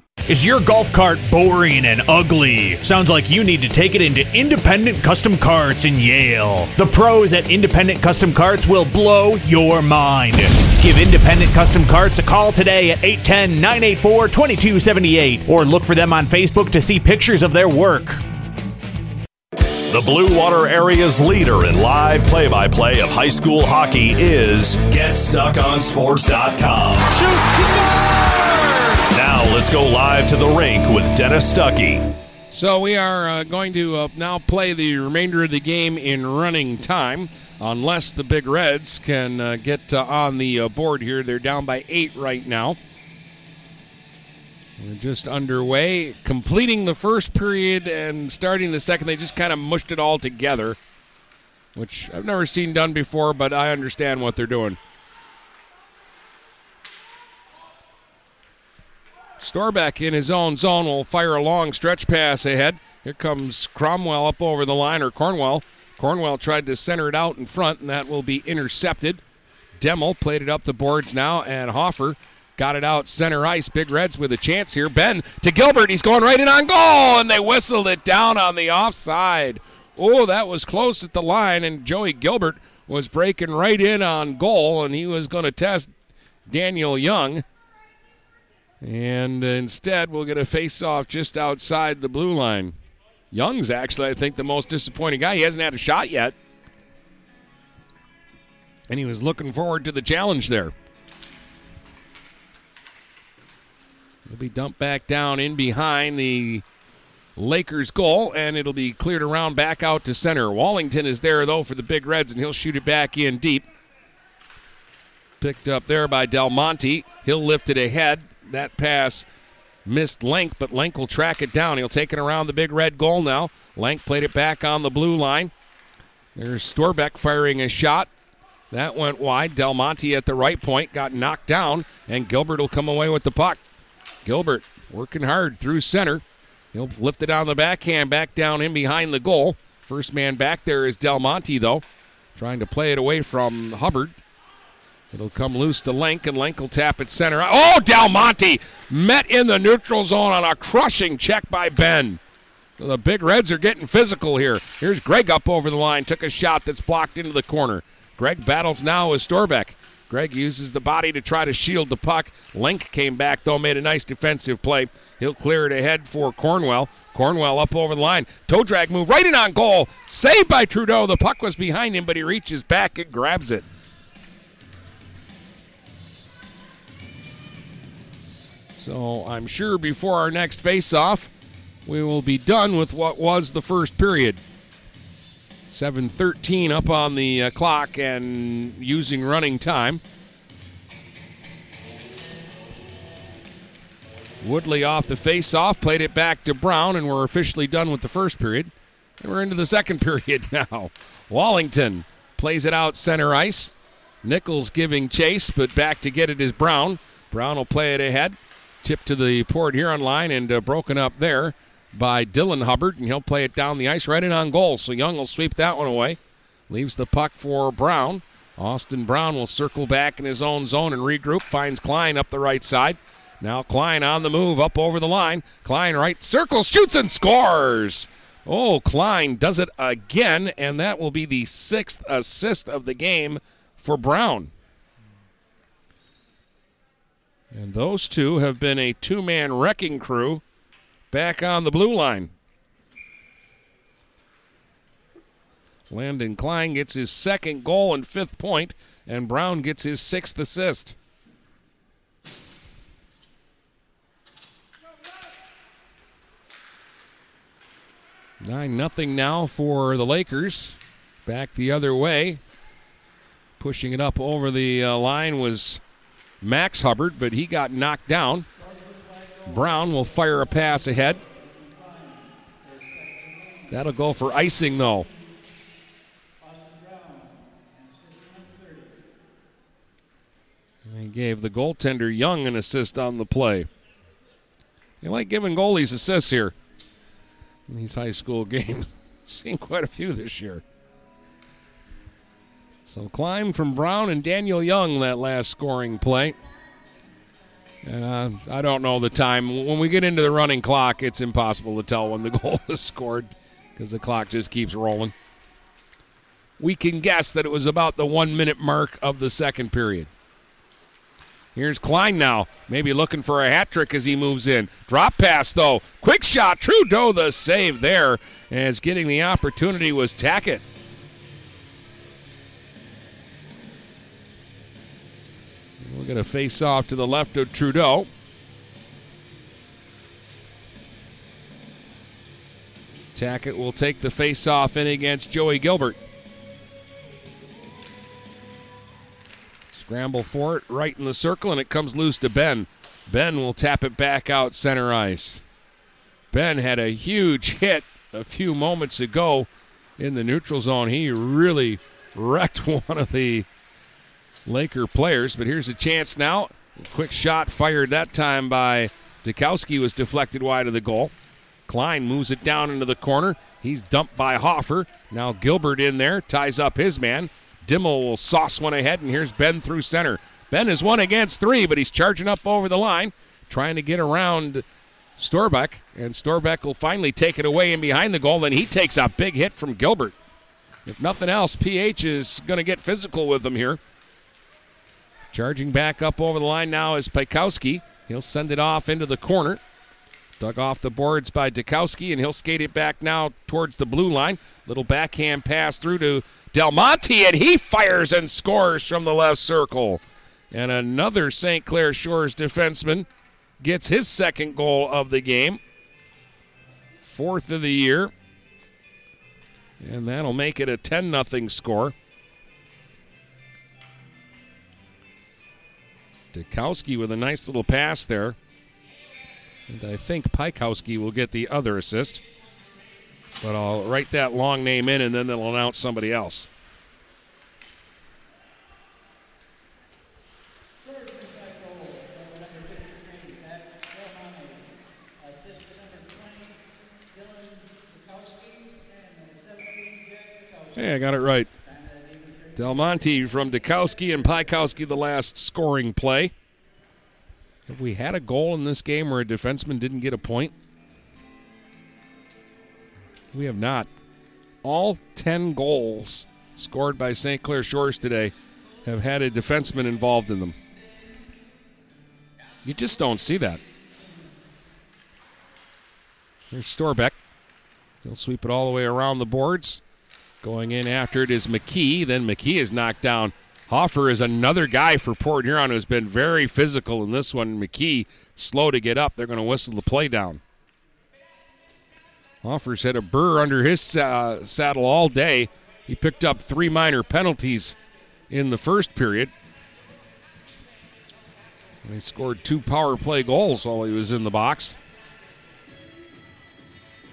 Is your golf cart boring and ugly? Sounds like you need to take it into Independent Custom Carts in Yale. The pros at Independent Custom Carts will blow your mind. Give Independent Custom Carts a call today at 810 984 2278 or look for them on Facebook to see pictures of their work. The Blue Water area's leader in live play by play of high school hockey is GetStuckOnSports.com. Now let's go live to the rink with Dennis Stuckey. So we are uh, going to uh, now play the remainder of the game in running time, unless the Big Reds can uh, get uh, on the uh, board here. They're down by eight right now. We're just underway, completing the first period and starting the second. They just kind of mushed it all together, which I've never seen done before, but I understand what they're doing. Storbeck in his own zone will fire a long stretch pass ahead. Here comes Cromwell up over the line, or Cornwell. Cornwell tried to center it out in front, and that will be intercepted. Demmel played it up the boards now, and Hoffer got it out center ice. Big Reds with a chance here. Ben to Gilbert. He's going right in on goal, and they whistled it down on the offside. Oh, that was close at the line, and Joey Gilbert was breaking right in on goal, and he was going to test Daniel Young. And instead, we'll get a face-off just outside the blue line. Young's actually, I think, the most disappointing guy. He hasn't had a shot yet. And he was looking forward to the challenge there. It'll be dumped back down in behind the Lakers goal, and it'll be cleared around back out to center. Wallington is there, though, for the Big Reds, and he'll shoot it back in deep. Picked up there by Del Monte. He'll lift it ahead. That pass missed Lenk, but Lenk will track it down. He'll take it around the big red goal now. Lenk played it back on the blue line. There's Storbeck firing a shot. That went wide. Del Monte at the right point got knocked down, and Gilbert will come away with the puck. Gilbert working hard through center. He'll lift it on the backhand back down in behind the goal. First man back there is Del Monte, though, trying to play it away from Hubbard. It'll come loose to Lenk, and Lenk will tap it center. Oh, Del Monte met in the neutral zone on a crushing check by Ben. The Big Reds are getting physical here. Here's Gregg up over the line, took a shot that's blocked into the corner. Gregg battles now with Storbeck. Gregg uses the body to try to shield the puck. Lenk came back, though, made a nice defensive play. He'll clear it ahead for Cornwell. Cornwell up over the line. Toe drag move right in on goal. Saved by Trudeau. The puck was behind him, but he reaches back and grabs it. So I'm sure before our next face-off, we will be done with what was the first period. 7:13 up on the uh, clock and using running time. Woodley off the face-off, played it back to Brown, and we're officially done with the first period. And we're into the second period now. Wallington plays it out center ice. Nichols giving chase, but back to get it is Brown. Brown will play it ahead. Tip to the Port Huron line and uh, broken up there by Dylan Hubbard, and he'll play it down the ice right in on goal. So Young will sweep that one away. Leaves the puck for Brown. Austin Brown will circle back in his own zone and regroup. Finds Klein up the right side. Now Klein on the move up over the line. Klein right circle, shoots and scores. Oh, Klein does it again, and that will be the sixth assist of the game for Brown. And those two have been a two man wrecking crew back on the blue line. Landon Klein gets his second goal and fifth point, and Brown gets his sixth assist. Nine nothing now for the Lakers. Back the other way. Pushing it up over the uh, line was Max Hubbard, but he got knocked down. Brown will fire a pass ahead. That'll go for icing, though. He gave the goaltender Young an assist on the play. They like giving goalies assists here in these high school games. Seen quite a few this year. So Klein from Brown and Daniel Young that last scoring play. Uh, I don't know the time. When we get into the running clock, it's impossible to tell when the goal is scored because the clock just keeps rolling. We can guess that it was about the one minute mark of the second period. Here's Klein now, maybe looking for a hat trick as he moves in. Drop pass, though. Quick shot. Trudeau, the save there, as getting the opportunity was Tackett. We're going to face off to the left of Trudeau. Tackett will take the face off in against Joey Gilbert. Scramble for it right in the circle, and it comes loose to Ben. Ben will tap it back out center ice. Ben had a huge hit a few moments ago in the neutral zone. He really wrecked one of the Laker players, but here's a chance now. Quick shot fired that time by Dukowski was deflected wide of the goal. Klein moves it down into the corner. He's dumped by Hoffer. Now Gilbert in there, ties up his man. Demmel will sauce one ahead, and here's Ben through center. Ben is one against three, but he's charging up over the line, trying to get around Storbeck, and Storbeck will finally take it away in behind the goal. Then he takes a big hit from Gilbert. If nothing else, PH is going to get physical with him here. Charging back up over the line now is Pikowski. He'll send it off into the corner. Dug off the boards by Dukowski, and he'll skate it back now towards the blue line. Little backhand pass through to Del Monte, and he fires and scores from the left circle. And another St. Clair Shores defenseman gets his second goal of the game, fourth of the year. And that'll make it a 10 0 score. Dukowski with a nice little pass there. And I think Pikowski will get the other assist. But I'll write that long name in and then they'll announce somebody else. Hey, I got it right. Del Monte from Dukowski and Pikowski the last scoring play. Have we had a goal in this game where a defenseman didn't get a point? We have not. All 10 goals scored by St. Clair Shores today have had a defenseman involved in them. You just don't see that. Here's Storbeck. He'll sweep it all the way around the boards. Going in after it is McKee. Then McKee is knocked down. Hoffer is another guy for Port Huron who's been very physical in this one. McKee slow to get up. They're going to whistle the play down. Hoffer's had a burr under his uh, saddle all day. He picked up three minor penalties in the first period. And he scored two power play goals while he was in the box.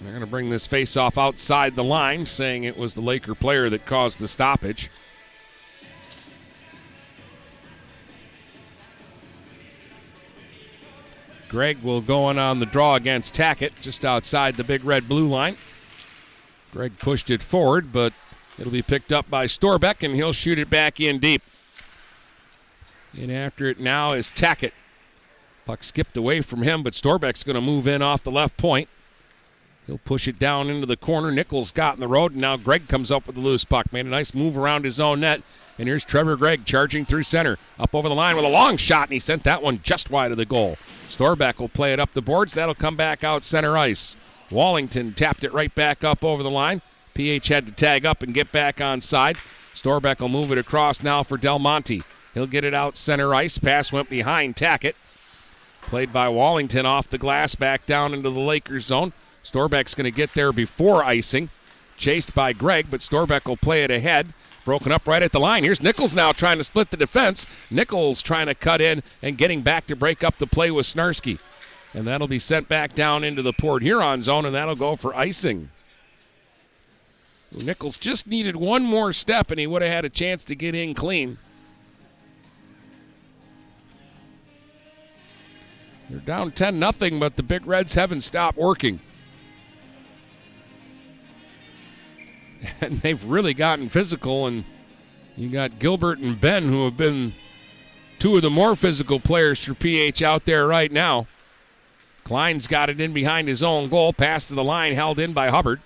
They're going to bring this face-off outside the line, saying it was the Laker player that caused the stoppage. Gregg will go in on the draw against Tackett, just outside the big red blue line. Gregg pushed it forward, but it'll be picked up by Storbeck, and he'll shoot it back in deep. And after it now is Tackett. Puck skipped away from him, but Storbeck's going to move in off the left point. He'll push it down into the corner. Nichols got in the road, and now Gregg comes up with the loose puck. Made a nice move around his own net. And here's Trevor Gregg charging through center. Up over the line with a long shot, and he sent that one just wide of the goal. Storbeck will play it up the boards. That'll come back out center ice. Wallington tapped it right back up over the line. PH had to tag up and get back on side. Storbeck will move it across now for Del Monte. He'll get it out center ice. Pass went behind Tackett. Played by Wallington off the glass back down into the Lakers zone. Storbeck's going to get there before icing. Chased by Gregg, but Storbeck will play it ahead. Broken up right at the line. Here's Nichols now trying to split the defense. Nichols trying to cut in and getting back to break up the play with Snarsky. And that'll be sent back down into the Port Huron zone, and that'll go for icing. Nichols just needed one more step, and he would have had a chance to get in clean. They're down 10 nothing, but the Big Reds haven't stopped working. and they've really gotten physical. And you got Gilbert and Ben, who have been two of the more physical players for PH out there right now. Klein's got it in behind his own goal, pass to the line, held in by Hubbard.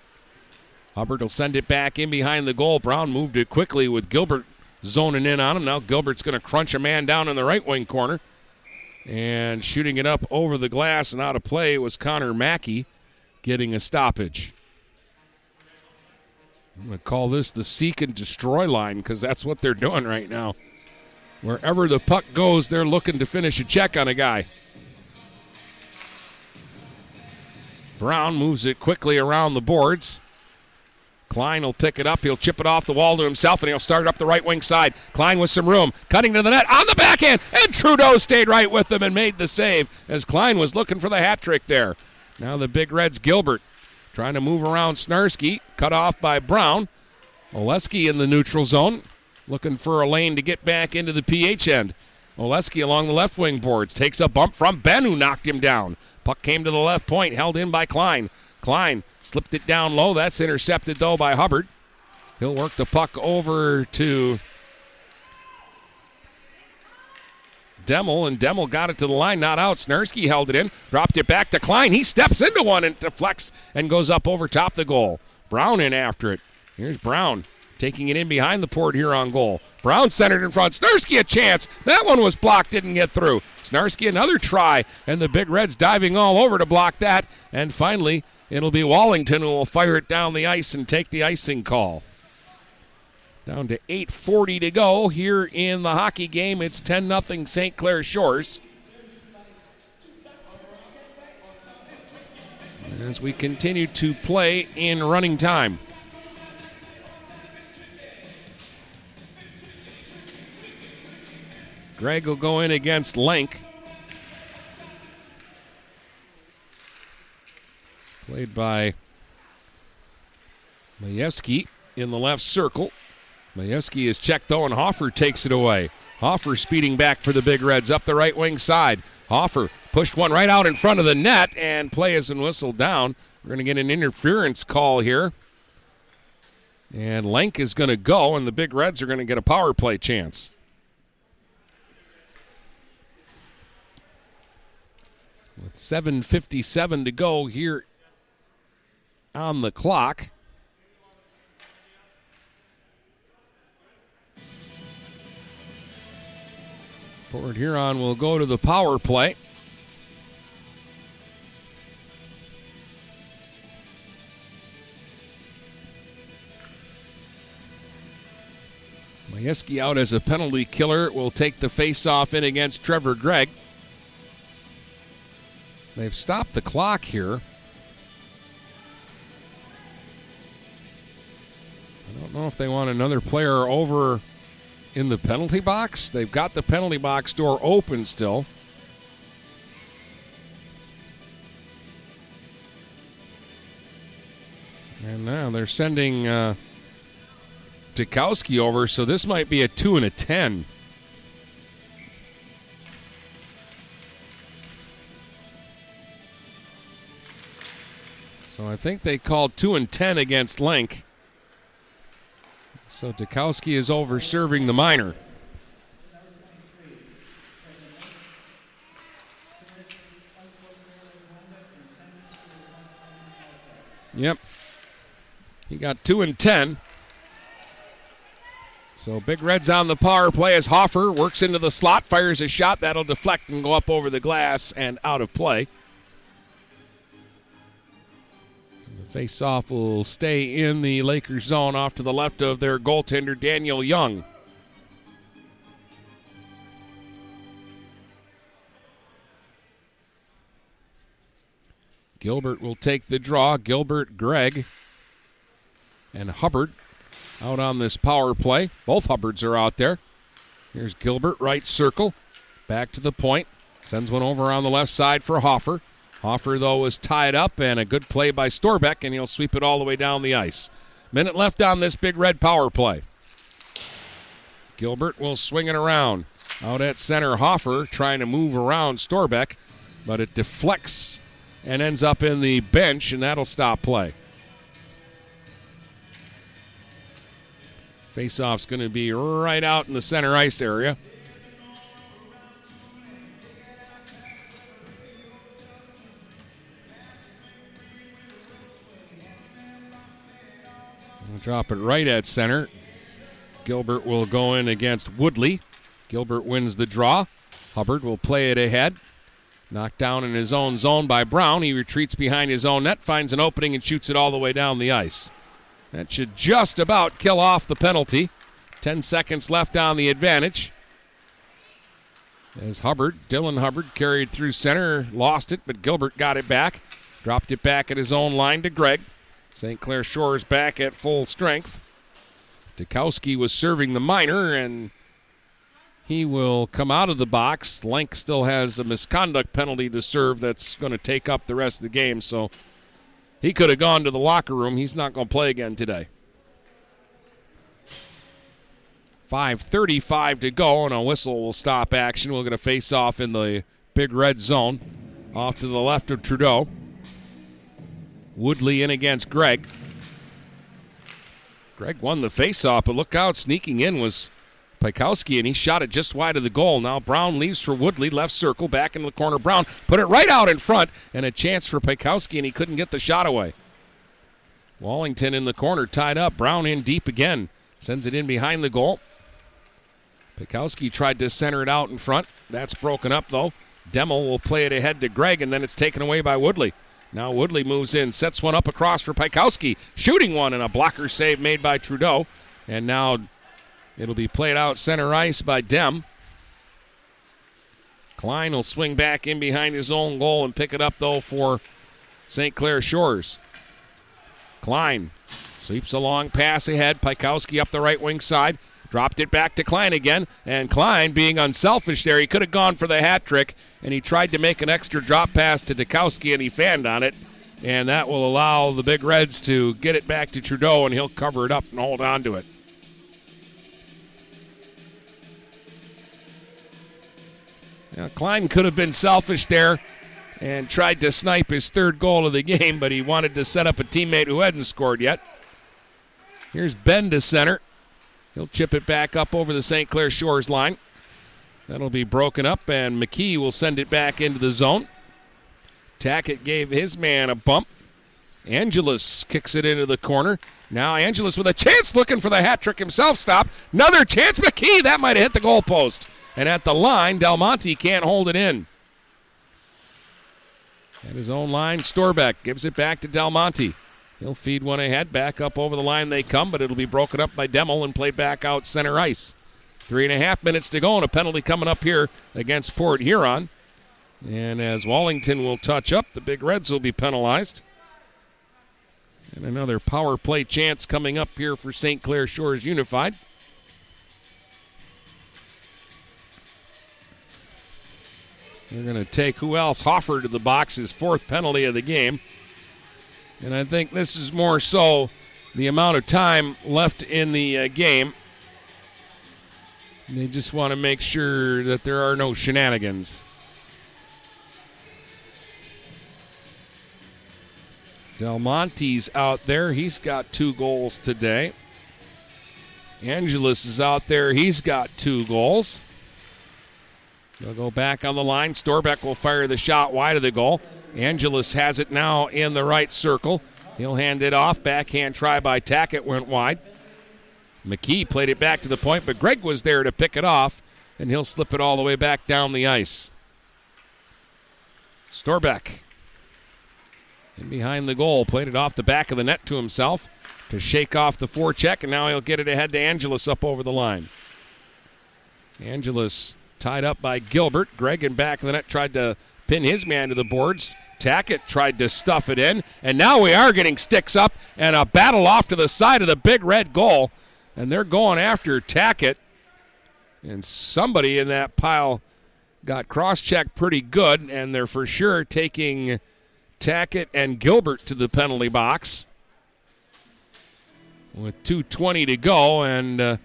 Hubbard will send it back in behind the goal. Brown moved it quickly with Gilbert zoning in on him. Now Gilbert's going to crunch a man down in the right wing corner. And shooting it up over the glass and out of play was Connor Mackey getting a stoppage. I'm going to call this the seek and destroy line because that's what they're doing right now. Wherever the puck goes, they're looking to finish a check on a guy. Brown moves it quickly around the boards. Klein will pick it up. He'll chip it off the wall to himself, and he'll start up the right wing side. Klein with some room, cutting to the net on the backhand, and Trudeau stayed right with him and made the save as Klein was looking for the hat trick there. Now the Big Reds, Gilbert trying to move around Snarsky, cut off by Brown. Oleski in the neutral zone, looking for a lane to get back into the PH end. Oleski along the left wing boards takes a bump from Ben, who knocked him down. Puck came to the left point, held in by Klein. Klein slipped it down low. That's intercepted, though, by Hubbard. He'll work the puck over to Demmel, and Demmel got it to the line, not out. Snarsky held it in, dropped it back to Klein. He steps into one and deflects and goes up over top the goal. Brown in after it. Here's Brown taking it in behind the Port Huron goal. Brown centered in front. Snarsky a chance. That one was blocked, didn't get through. Snarsky another try, and the Big Reds diving all over to block that. And finally, it'll be Wallington who will fire it down the ice and take the icing call. Down to 8:40 to go here in the hockey game. It's 10 0 St. Clair Shores. As we continue to play in running time. Gregg will go in against Lenk. Played by Majewski in the left circle. Majewski is checked though, and Hoffer takes it away. Hoffer speeding back for the Big Reds up the right wing side. Hoffer pushed one right out in front of the net, and play has been whistled down. We're going to get an interference call here. And Lenk is going to go, and the Big Reds are going to get a power play chance. With 7.57 to go here on the clock. Port Huron will go to the power play. Majewski out as a penalty killer will take the face-off in against Trevor Gregg. They've stopped the clock here. I don't know if they want another player over in the penalty box. They've got the penalty box door open still. And now they're sending uh, Dukowski over, so this might be a two and a ten. So I think they called two and ten against Lenk. So Dukowski is over serving the minor. Yep. He got two and ten. So Big Red's on the power play as Hoffer works into the slot, fires a shot that'll deflect and go up over the glass and out of play. Face-off will stay in the Lakers zone off to the left of their goaltender Daniel Young. Gilbert will take the draw. Gilbert, Gregg, and Hubbard out on this power play. Both Hubbards are out there. Here's Gilbert, right circle. Back to the point. Sends one over on the left side for Hoffer. Hoffer, though, was tied up, and a good play by Storbeck, and he'll sweep it all the way down the ice. Minute left on this big red power play. Gilbert will swing it around. Out at center, Hoffer trying to move around Storbeck, but it deflects and ends up in the bench, and that'll stop play. Faceoff's going to be right out in the center ice area. Drop it right at center. Gilbert will go in against Woodley. Gilbert wins the draw. Hubbard will play it ahead. Knocked down in his own zone by Brown. He retreats behind his own net, finds an opening, and shoots it all the way down the ice. That should just about kill off the penalty. 10 seconds left on the advantage. As Hubbard, Dylan Hubbard carried through center, lost it, but Gilbert got it back. Dropped it back at his own line to Gregg. St. Clair Shores back at full strength. Dukowski was serving the minor, and he will come out of the box. Lenk still has a misconduct penalty to serve that's going to take up the rest of the game, so he could have gone to the locker room. He's not going to play again today. 5.35 to go, and a whistle will stop action. We'll get a face off in the big red zone off to the left of Trudeau. Woodley in against Gregg. Gregg won the faceoff, but look out, sneaking in was Pikowski, and he shot it just wide of the goal. Now Brown leaves for Woodley, left circle, back into the corner. Brown put it right out in front, and a chance for Pikowski, and he couldn't get the shot away. Wallington in the corner, tied up. Brown in deep again, sends it in behind the goal. Pikowski tried to center it out in front. That's broken up, though. Demmel will play it ahead to Gregg, and then it's taken away by Woodley. Now Woodley moves in, sets one up across for Pikowski, shooting one, and a blocker save made by Trudeau. And now it'll be played out center ice by Dem. Klein will swing back in behind his own goal and pick it up, though, for St. Clair Shores. Klein sweeps a long pass ahead. Pikowski up the right wing side. Dropped it back to Klein again, and Klein, being unselfish there, he could have gone for the hat trick, and he tried to make an extra drop pass to Dukowski, and he fanned on it, and that will allow the Big Reds to get it back to Trudeau, and he'll cover it up and hold on to it. Now, Klein could have been selfish there and tried to snipe his third goal of the game, but he wanted to set up a teammate who hadn't scored yet. Here's Ben to center. He'll chip it back up over the St. Clair Shores line. That'll be broken up, and McKee will send it back into the zone. Tackett gave his man a bump. Angelus kicks it into the corner. Now Angelus with a chance looking for the hat trick himself. Stop. Another chance. McKee. That might have hit the goalpost. And at the line, Del Monte can't hold it in. At his own line, Storbeck gives it back to Del Monte. He'll feed one ahead. Back up over the line they come, but it'll be broken up by Demmel and played back out center ice. Three and a half minutes to go, and a penalty coming up here against Port Huron. And as Wallington will touch up, the Big Reds will be penalized. And another power play chance coming up here for St. Clair Shores Unified. They're going to take who else? Hoffer to the box, his fourth penalty of the game. And I think this is more so the amount of time left in the uh, game. They just want to make sure that there are no shenanigans. Del Monte's out there. He's got two goals today. Angelus is out there. He's got two goals. They'll go back on the line. Storbeck will fire the shot wide of the goal. Angelus has it now in the right circle. He'll hand it off. Backhand try by Tackett went wide. McKee played it back to the point, but Gregg was there to pick it off, and he'll slip it all the way back down the ice. Storbeck in behind the goal, played it off the back of the net to himself to shake off the forecheck, and now he'll get it ahead to Angelus up over the line. Angelus tied up by Gilbert. Gregg in back of the net tried to pin his man to the boards. Tackett tried to stuff it in, and now we are getting sticks up and a battle off to the side of the big red goal, and they're going after Tackett. And somebody in that pile got cross checked pretty good, and they're for sure taking Tackett and Gilbert to the penalty box with 2.20 to go, and uh,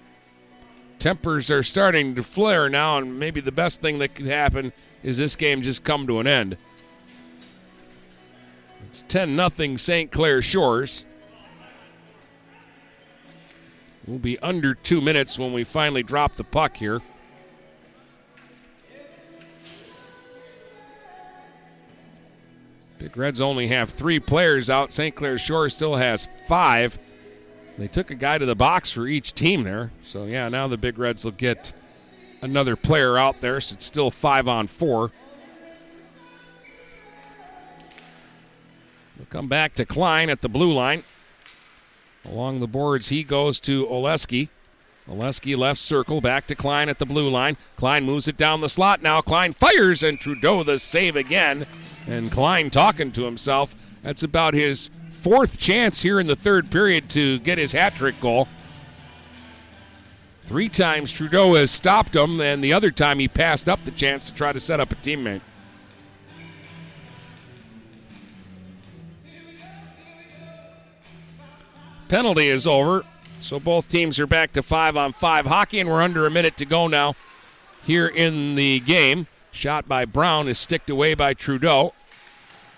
tempers are starting to flare now, and maybe the best thing that could happen is this game just come to an end. It's 10 0 St. Clair Shores. We'll be under two minutes when we finally drop the puck here. Big Reds only have three players out. St. Clair Shores still has five. They took a guy to the box for each team there. So, yeah, now the Big Reds will get another player out there. So it's still five on four. We'll come back to Klein at the blue line. Along the boards, he goes to Oleski. Oleski left circle, back to Klein at the blue line. Klein moves it down the slot. Now Klein fires, and Trudeau the save again. And Klein talking to himself. That's about his fourth chance here in the third period to get his hat trick goal. Three times Trudeau has stopped him, and the other time he passed up the chance to try to set up a teammate. Penalty is over. So both teams are back to five on five hockey, and we're under a minute to go now here in the game. Shot by Brown is sticked away by Trudeau.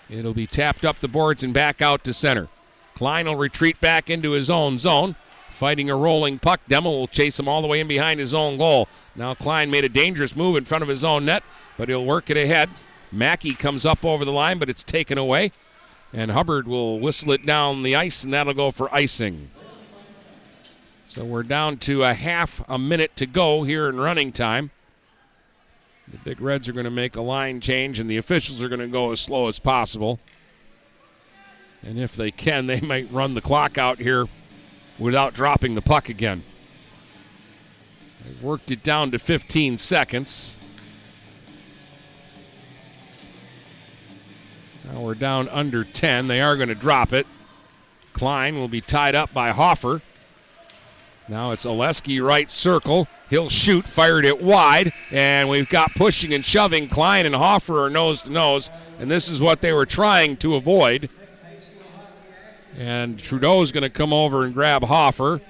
It'll be tapped up the boards and back out to center. Klein will retreat back into his own zone. Fighting a rolling puck. Demmel will chase him all the way in behind his own goal. Now Klein made a dangerous move in front of his own net, but he'll work it ahead. Mackey comes up over the line, but it's taken away. And Hubbard will whistle it down the ice, and that'll go for icing. So we're down to a half a minute to go here in running time. The Big Reds are going to make a line change, and the officials are going to go as slow as possible. And if they can, they might run the clock out here without dropping the puck again. They've worked it down to 15 seconds. Now we're down under 10. They are going to drop it. Klein will be tied up by Hoffer. Now it's Oleski right circle. He'll shoot, fired it wide, and we've got pushing and shoving. Klein and Hoffer are nose to nose, and this is what they were trying to avoid. And Trudeau is going to come over and grab Hoffer.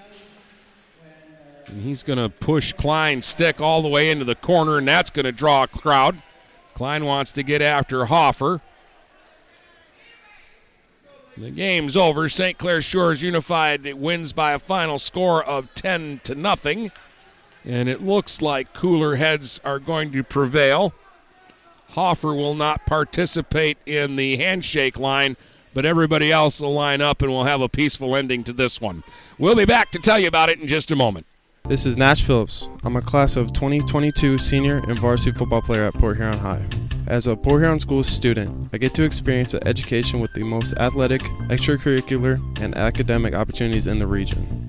And he's going to push Klein's stick all the way into the corner, and that's going to draw a crowd. Klein wants to get after Hoffer. The game's over. St. Clair Shores Unified wins by a final score of 10 to nothing. And it looks like cooler heads are going to prevail. Hoffer will not participate in the handshake line, but everybody else will line up and we'll have a peaceful ending to this one. We'll be back to tell you about it in just a moment. This is Nash Phillips. I'm a class of 2022 senior and varsity football player at Port Huron High. As a Port Huron School student, I get to experience an education with the most athletic, extracurricular, and academic opportunities in the region.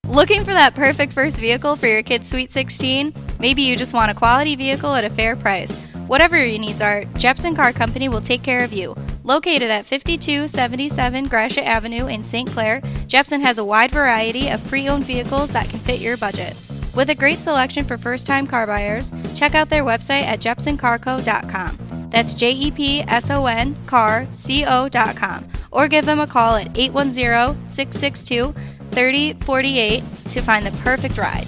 Looking for that perfect first vehicle for your kid's Sweet 16? Maybe you just want a quality vehicle at a fair price. Whatever your needs are, Jepson Car Company will take care of you. Located at 5277 Gratiot Avenue in St. Clair, Jepson has a wide variety of pre owned vehicles that can fit your budget. With a great selection for first time car buyers, check out their website at jepsoncarco.com. That's J E P S O N car C O.com. Or give them a call at 810 662 3048 to find the perfect ride.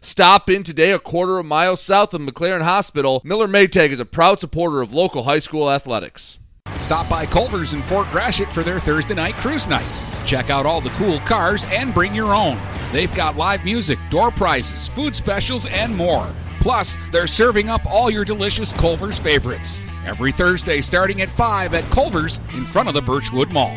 Stop in today a quarter of a mile south of McLaren Hospital. Miller Maytag is a proud supporter of local high school athletics. Stop by Culver's in Fort Gratiot for their Thursday night cruise nights. Check out all the cool cars and bring your own. They've got live music, door prizes, food specials, and more. Plus, they're serving up all your delicious Culver's favorites. Every Thursday starting at 5 at Culver's in front of the Birchwood Mall.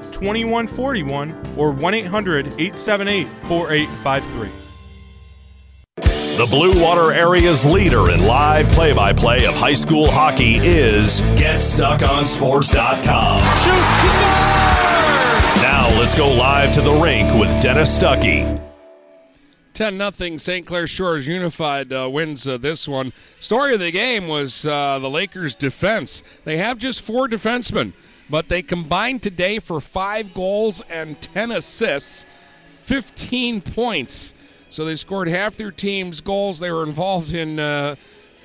2141 or 1 800 878 4853. The Blue Water area's leader in live play by play of high school hockey is GetStuckOnSports.com. Now let's go live to the rink with Dennis Stuckey. 10 nothing St. Clair Shores Unified uh, wins uh, this one. Story of the game was uh, the Lakers' defense. They have just four defensemen, but they combined today for five goals and 10 assists, 15 points. So they scored half their team's goals. They were involved in uh,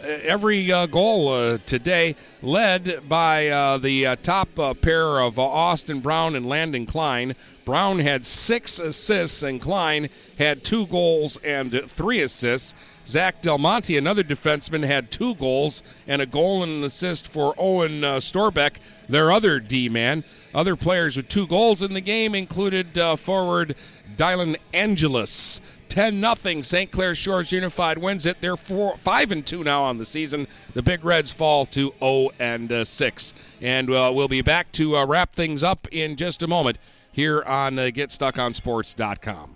every uh, goal uh, today, led by uh, the uh, top uh, pair of Austin Brown and Landon Klein. Brown had six assists, and Klein had two goals and three assists. Zach Del Monte, another defenseman, had two goals and a goal and an assist for Owen Storbeck, their other D man. Other players with two goals in the game included forward Dylan Angelus. 10 nothing. St. Clair Shores Unified wins it. They're four, 5 and 2 now on the season. The Big Reds fall to 0 and uh, 6. And uh, we'll be back to uh, wrap things up in just a moment here on uh, GetStuckOnSports.com.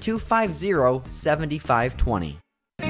250 7520.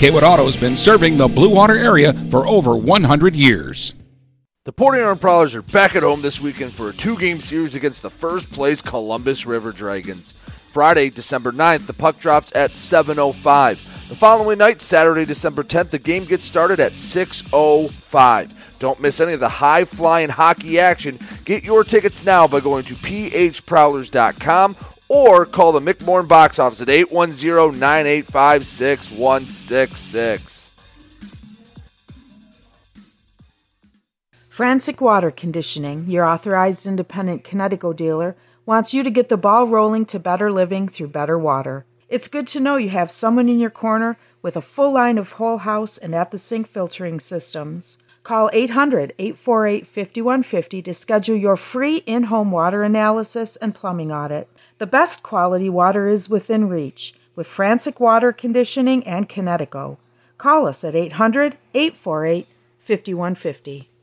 Kaywood Auto has been serving the Blue Water area for over 100 years. The Port Huron Prowlers are back at home this weekend for a two game series against the first place Columbus River Dragons. Friday, December 9th, the puck drops at 7.05. The following night, Saturday, December 10th, the game gets started at 6.05. Don't miss any of the high flying hockey action. Get your tickets now by going to phprowlers.com or call the McMorran box office at 810 985 6166. Frantic Water Conditioning, your authorized independent Kinetico dealer, wants you to get the ball rolling to better living through better water. It's good to know you have someone in your corner with a full line of whole house and at the sink filtering systems. Call 800 848 5150 to schedule your free in home water analysis and plumbing audit. The best quality water is within reach with Frantic Water Conditioning and Kinetico. Call us at 800 848 5150.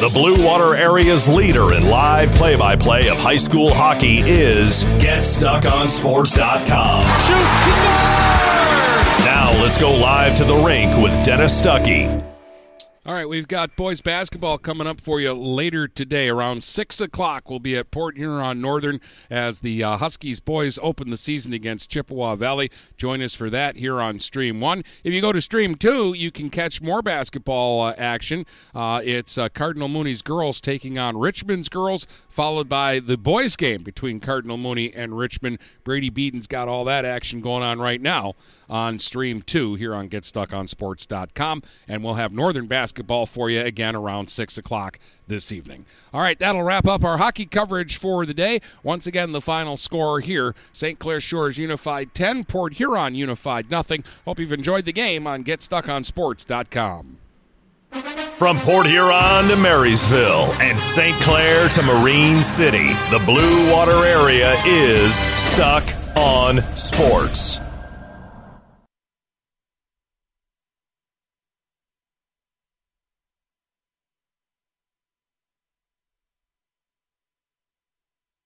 The Blue Water area's leader in live play by play of high school hockey is GetStuckOnSports.com. Shoots! He! Now let's go live to the rink with Dennis Stuckey. All right, we've got boys basketball coming up for you later today. Around 6 o'clock, we'll be at Port Huron Northern as the uh, Huskies boys open the season against Chippewa Valley. Join us for that here on Stream 1. If you go to Stream 2, you can catch more basketball uh, action. Uh, it's uh, Cardinal Mooney's girls taking on Richmond's girls, followed by the boys game between Cardinal Mooney and Richmond. Brady Beaton's got all that action going on right now on Stream 2 here on GetStuckOnSports.com. And we'll have Northern basketball for you again around 6 o'clock this evening. All right, that'll wrap up our hockey coverage for the day. Once again, the final score here St. Clair Shores Unified 10, Port Huron Unified nothing. Hope you've enjoyed the game on GetStuckOnSports.com. From Port Huron to Marysville and St. Clair to Marine City, the Blue Water area is stuck on sports.